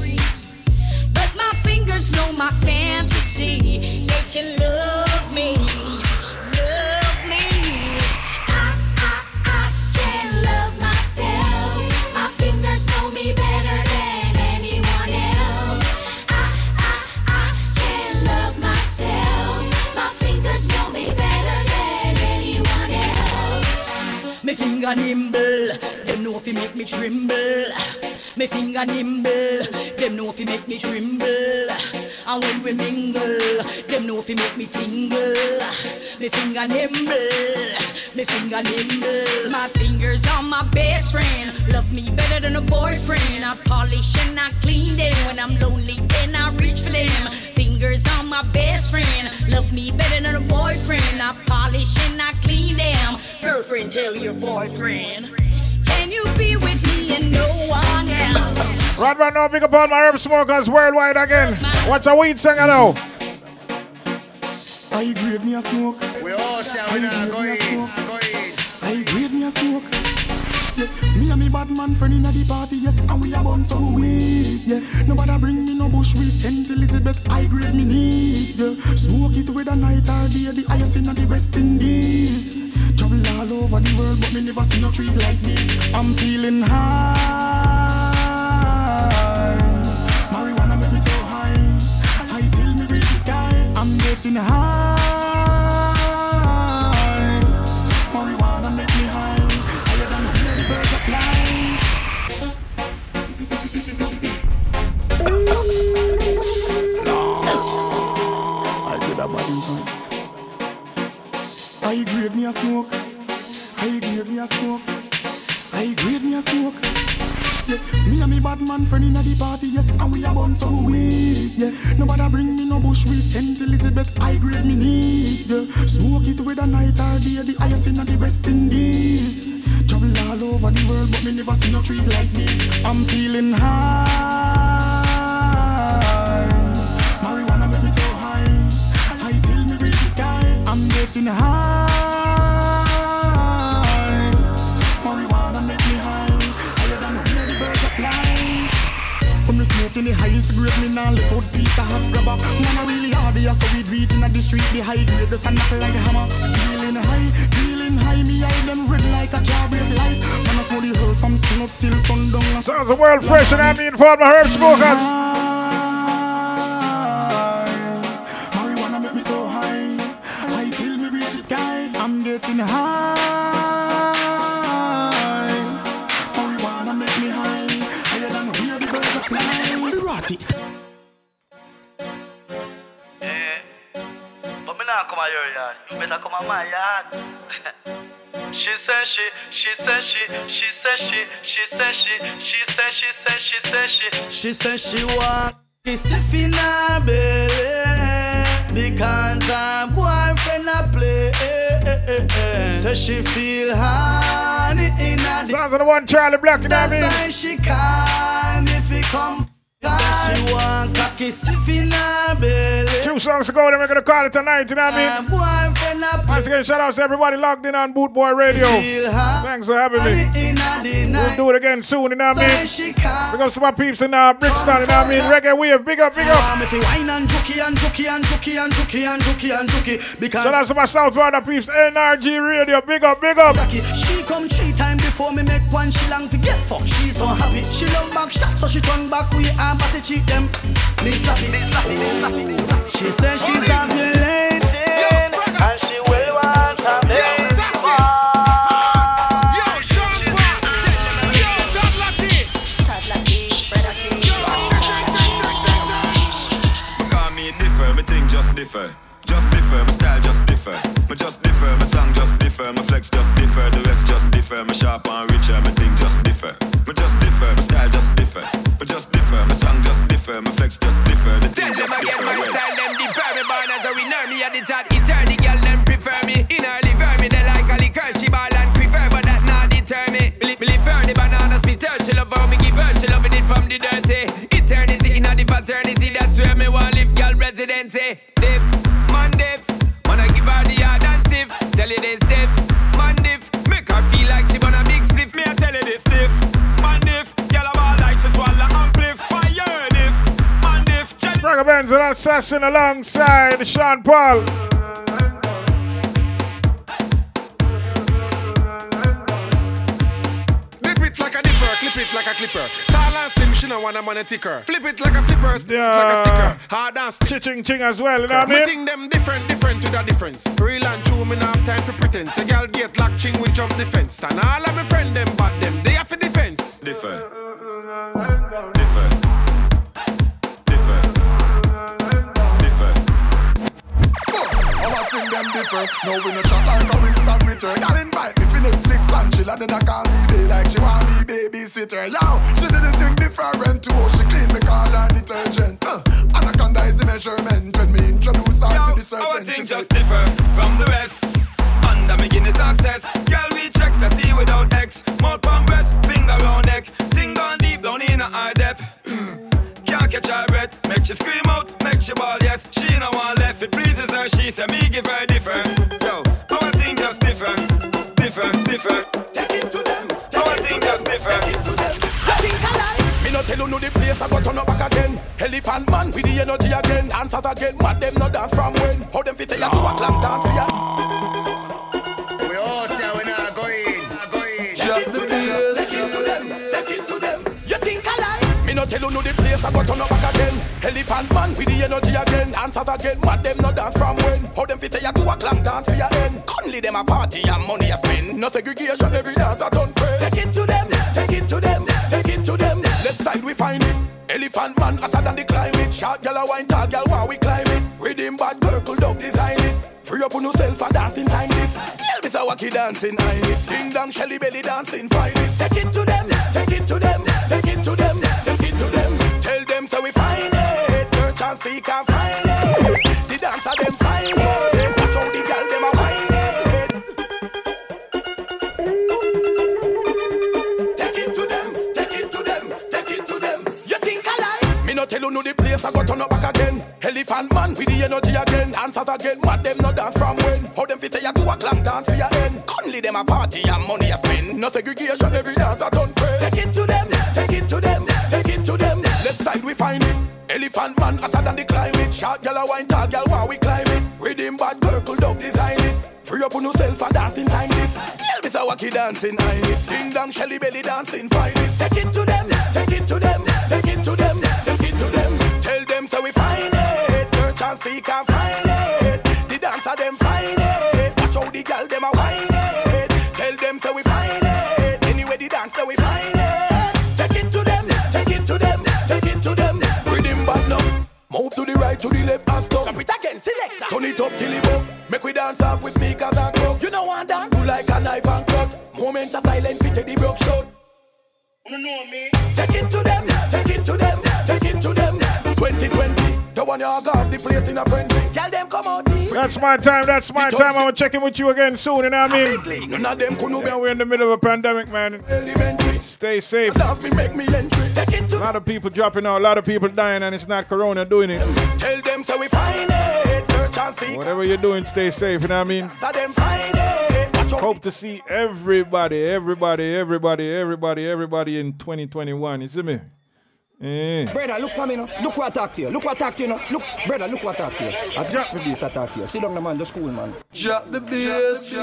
But my fingers know my fantasy. Finger nimble, them know if you make me tremble. Me finger nimble, them know if you make me tremble. And when we mingle, them know if you make me tingle. Me finger nimble, me finger nimble. My fingers are my best friend. Love me better than a boyfriend. I polish and I clean them. When I'm lonely, then I reach for them. Fingers are my best friend. Love me better than a boyfriend. I polish and I clean them. Girlfriend, tell your boyfriend. Can you be with me and no one else? Right right now, big up all my herb smokers worldwide again. What's a weed singer now? I grade me a smoke. We all say we not go in, go in. I grade me a smoke. Yeah, me and me bad man friend inna the party, yes, and we a bun some weed. Yeah, nobody bring me no bush weed. Saint Elizabeth, I grade me need. Yeah, smoke it with a night or day, the highest inna the West Indies. Travel all over the world, but me never see no trees like this. I'm feeling high. Fresh and I mean for my herb smokers. Said she, she said she, she said she said she said she. She said she want kiss stiff in her belly because her boyfriend a play. Say she feel honey in her. Sounds of the one Charlie Black, you know what I mean? She can if he come. She want cocky stiff in her belly. Two songs ago, then we're gonna call it tonight, you know what I mean? Once again, shout out to everybody logged in on Boot Boy Radio. Thanks for having me. We'll do it again soon, you know what I mean? Big up to my peeps in uh, Brixton, you know what I mean? Reggae Wave, big up, big up. Shout out to my South Florida peeps, NRG Radio, big up, big up. she come before me make one she long to get fuck. She so happy. She love back shot so she turn back we and body cheat them. Me slap it, me slap it, me slap it, me slap it. She said she's ovulating and she will want a baby. Call me differ, me think just differ. Just differ, my style just differ. Differ. My flex just differ, the rest just differ. Me sharp and richer, me think just differ. Me just differ, my style just differ. Me just differ, my song just differ. My flex just differ, the Tell thing them again, differ. my style, them differ me born as a winner. Me a the chat eternity, girl, them prefer me. In her liver, me they like a liquor. She ball and prefer, but that not deter me. Me, li- me live her, the banana split her. She love how me give her, she loving it from the dirty. Eternity in the fraternity, that's where me want live, girl, residency. Diff, man diff, man I give her the yard and stiff. Tell you this diff. Benz and Assassin alongside Sean Paul. Dip it like a dipper, clip it like a clipper. Tall and slim, she no want a money ticker. Flip it like a flipper, stick like a sticker. Hard and stick. Ching ching as well, you know what I Me mean? think them different, different with a difference. Real and true, me not have time for pretense. A girl get locked ching with jump defense. And all of my friend them bad them, they have for defense. Differ. Our them differ. No, we no chat like a Winston return. Girl invite me for Netflix and chill, and then I call me day like she want me babysitter. Yo, she did the thing different too. She clean me car and detergent. Uh, anaconda is the measurement when me introduce her to the serpent. Our She thing say, just differ from the rest. Under me Guinness access. Girl, we checks to see without X. Mouth on breast, finger round neck. Thing gone deep down in a high depth. Catch her breath. Make she scream out, make she ball yes. She no one left. It pleases her. She say me give her different. Yo, our thing just different, differ, differ. Take it to them. Our thing just differ. Me no tell you no the place I go turn up back again. Elephant man with the energy again. Dancers again, mad them no dance from when. How them fit tell you to a clock dance for ya? We out here, we not going. Not going. Take it Me no tell you no the place I go turn up back again. Elephant man with the energy again. Dancers again, mad them no dance from when. How them fit tell to a clock dance for ya end? Only them a party and money a spend. No segregation, every dance a done friend. Take it to them, take it to them, take it to them. Left side we find it. Elephant man hotter than the climate. Short gal a wine, tall gal while we climb it. Rhythm bad, circle dub design it. Free up on yourself for dancing time this. Elvis a wacky dancing iris. Ding dong, Shelly belly dancing finest. Take it to them, take it to them, take it to them, take them so we find it. Search and seek and find it. The dancer them find it. Watch how the gal them a whine it. Take it to them, take it to them, take it to them. You think I lie? Me no tell you no the place I go turn up back again. Elephant man with the energy again. Dancers again, mad them no dance from when. How them fit to a clock dance for your end? Only them a party and money a spend. No segregation, every dance a done friend. Take it to them, take it to them, take it side we find it. Elephant man hotter than the climate. Short a wine, tall gal while we climb it. Rhythm bad, purple dog design it. Free up on yourself and dancing time this. Girl, Miss a wacky dancing iris. Ding dong, shelly belly dancing finest. Take it to them, take it to them, take it to them, take it to them. Tell them so we find it. Search and seek and find it. The dancer them find it. Watch how the girl them a the right, to the left, and stop. Jump it again, selector. Turn it up till it up. Make we dance up with sneakers and crook. You know one dance. You like a knife and cut. Moments of silence, fit the broke shot. You know me. Take it to them, take it to them, take it to them. 2020, the one you got the place in a frenzy. Tell them come out here. That's my time. That's my time. I'm gonna check in with you again soon. You know what I mean? None of them could Yeah, we're in the middle of a pandemic, man. Stay safe. Me, make me entry. Take it A lot of people dropping out. A lot of people dying, and it's not Corona doing it. Tell them so we find it. Search and seek. Whatever you're doing, stay safe. You know what I mean? So them find it. Hope to see everybody, everybody, everybody, everybody, everybody in 2021. You see me? Eh. Brother, look for me now. Look what I talk to you. Look what I talk to you now. Look, brother, look what I talk to you. I drop the bass, I talk to you. Sit down, the man, just cool, man. Drop the bass.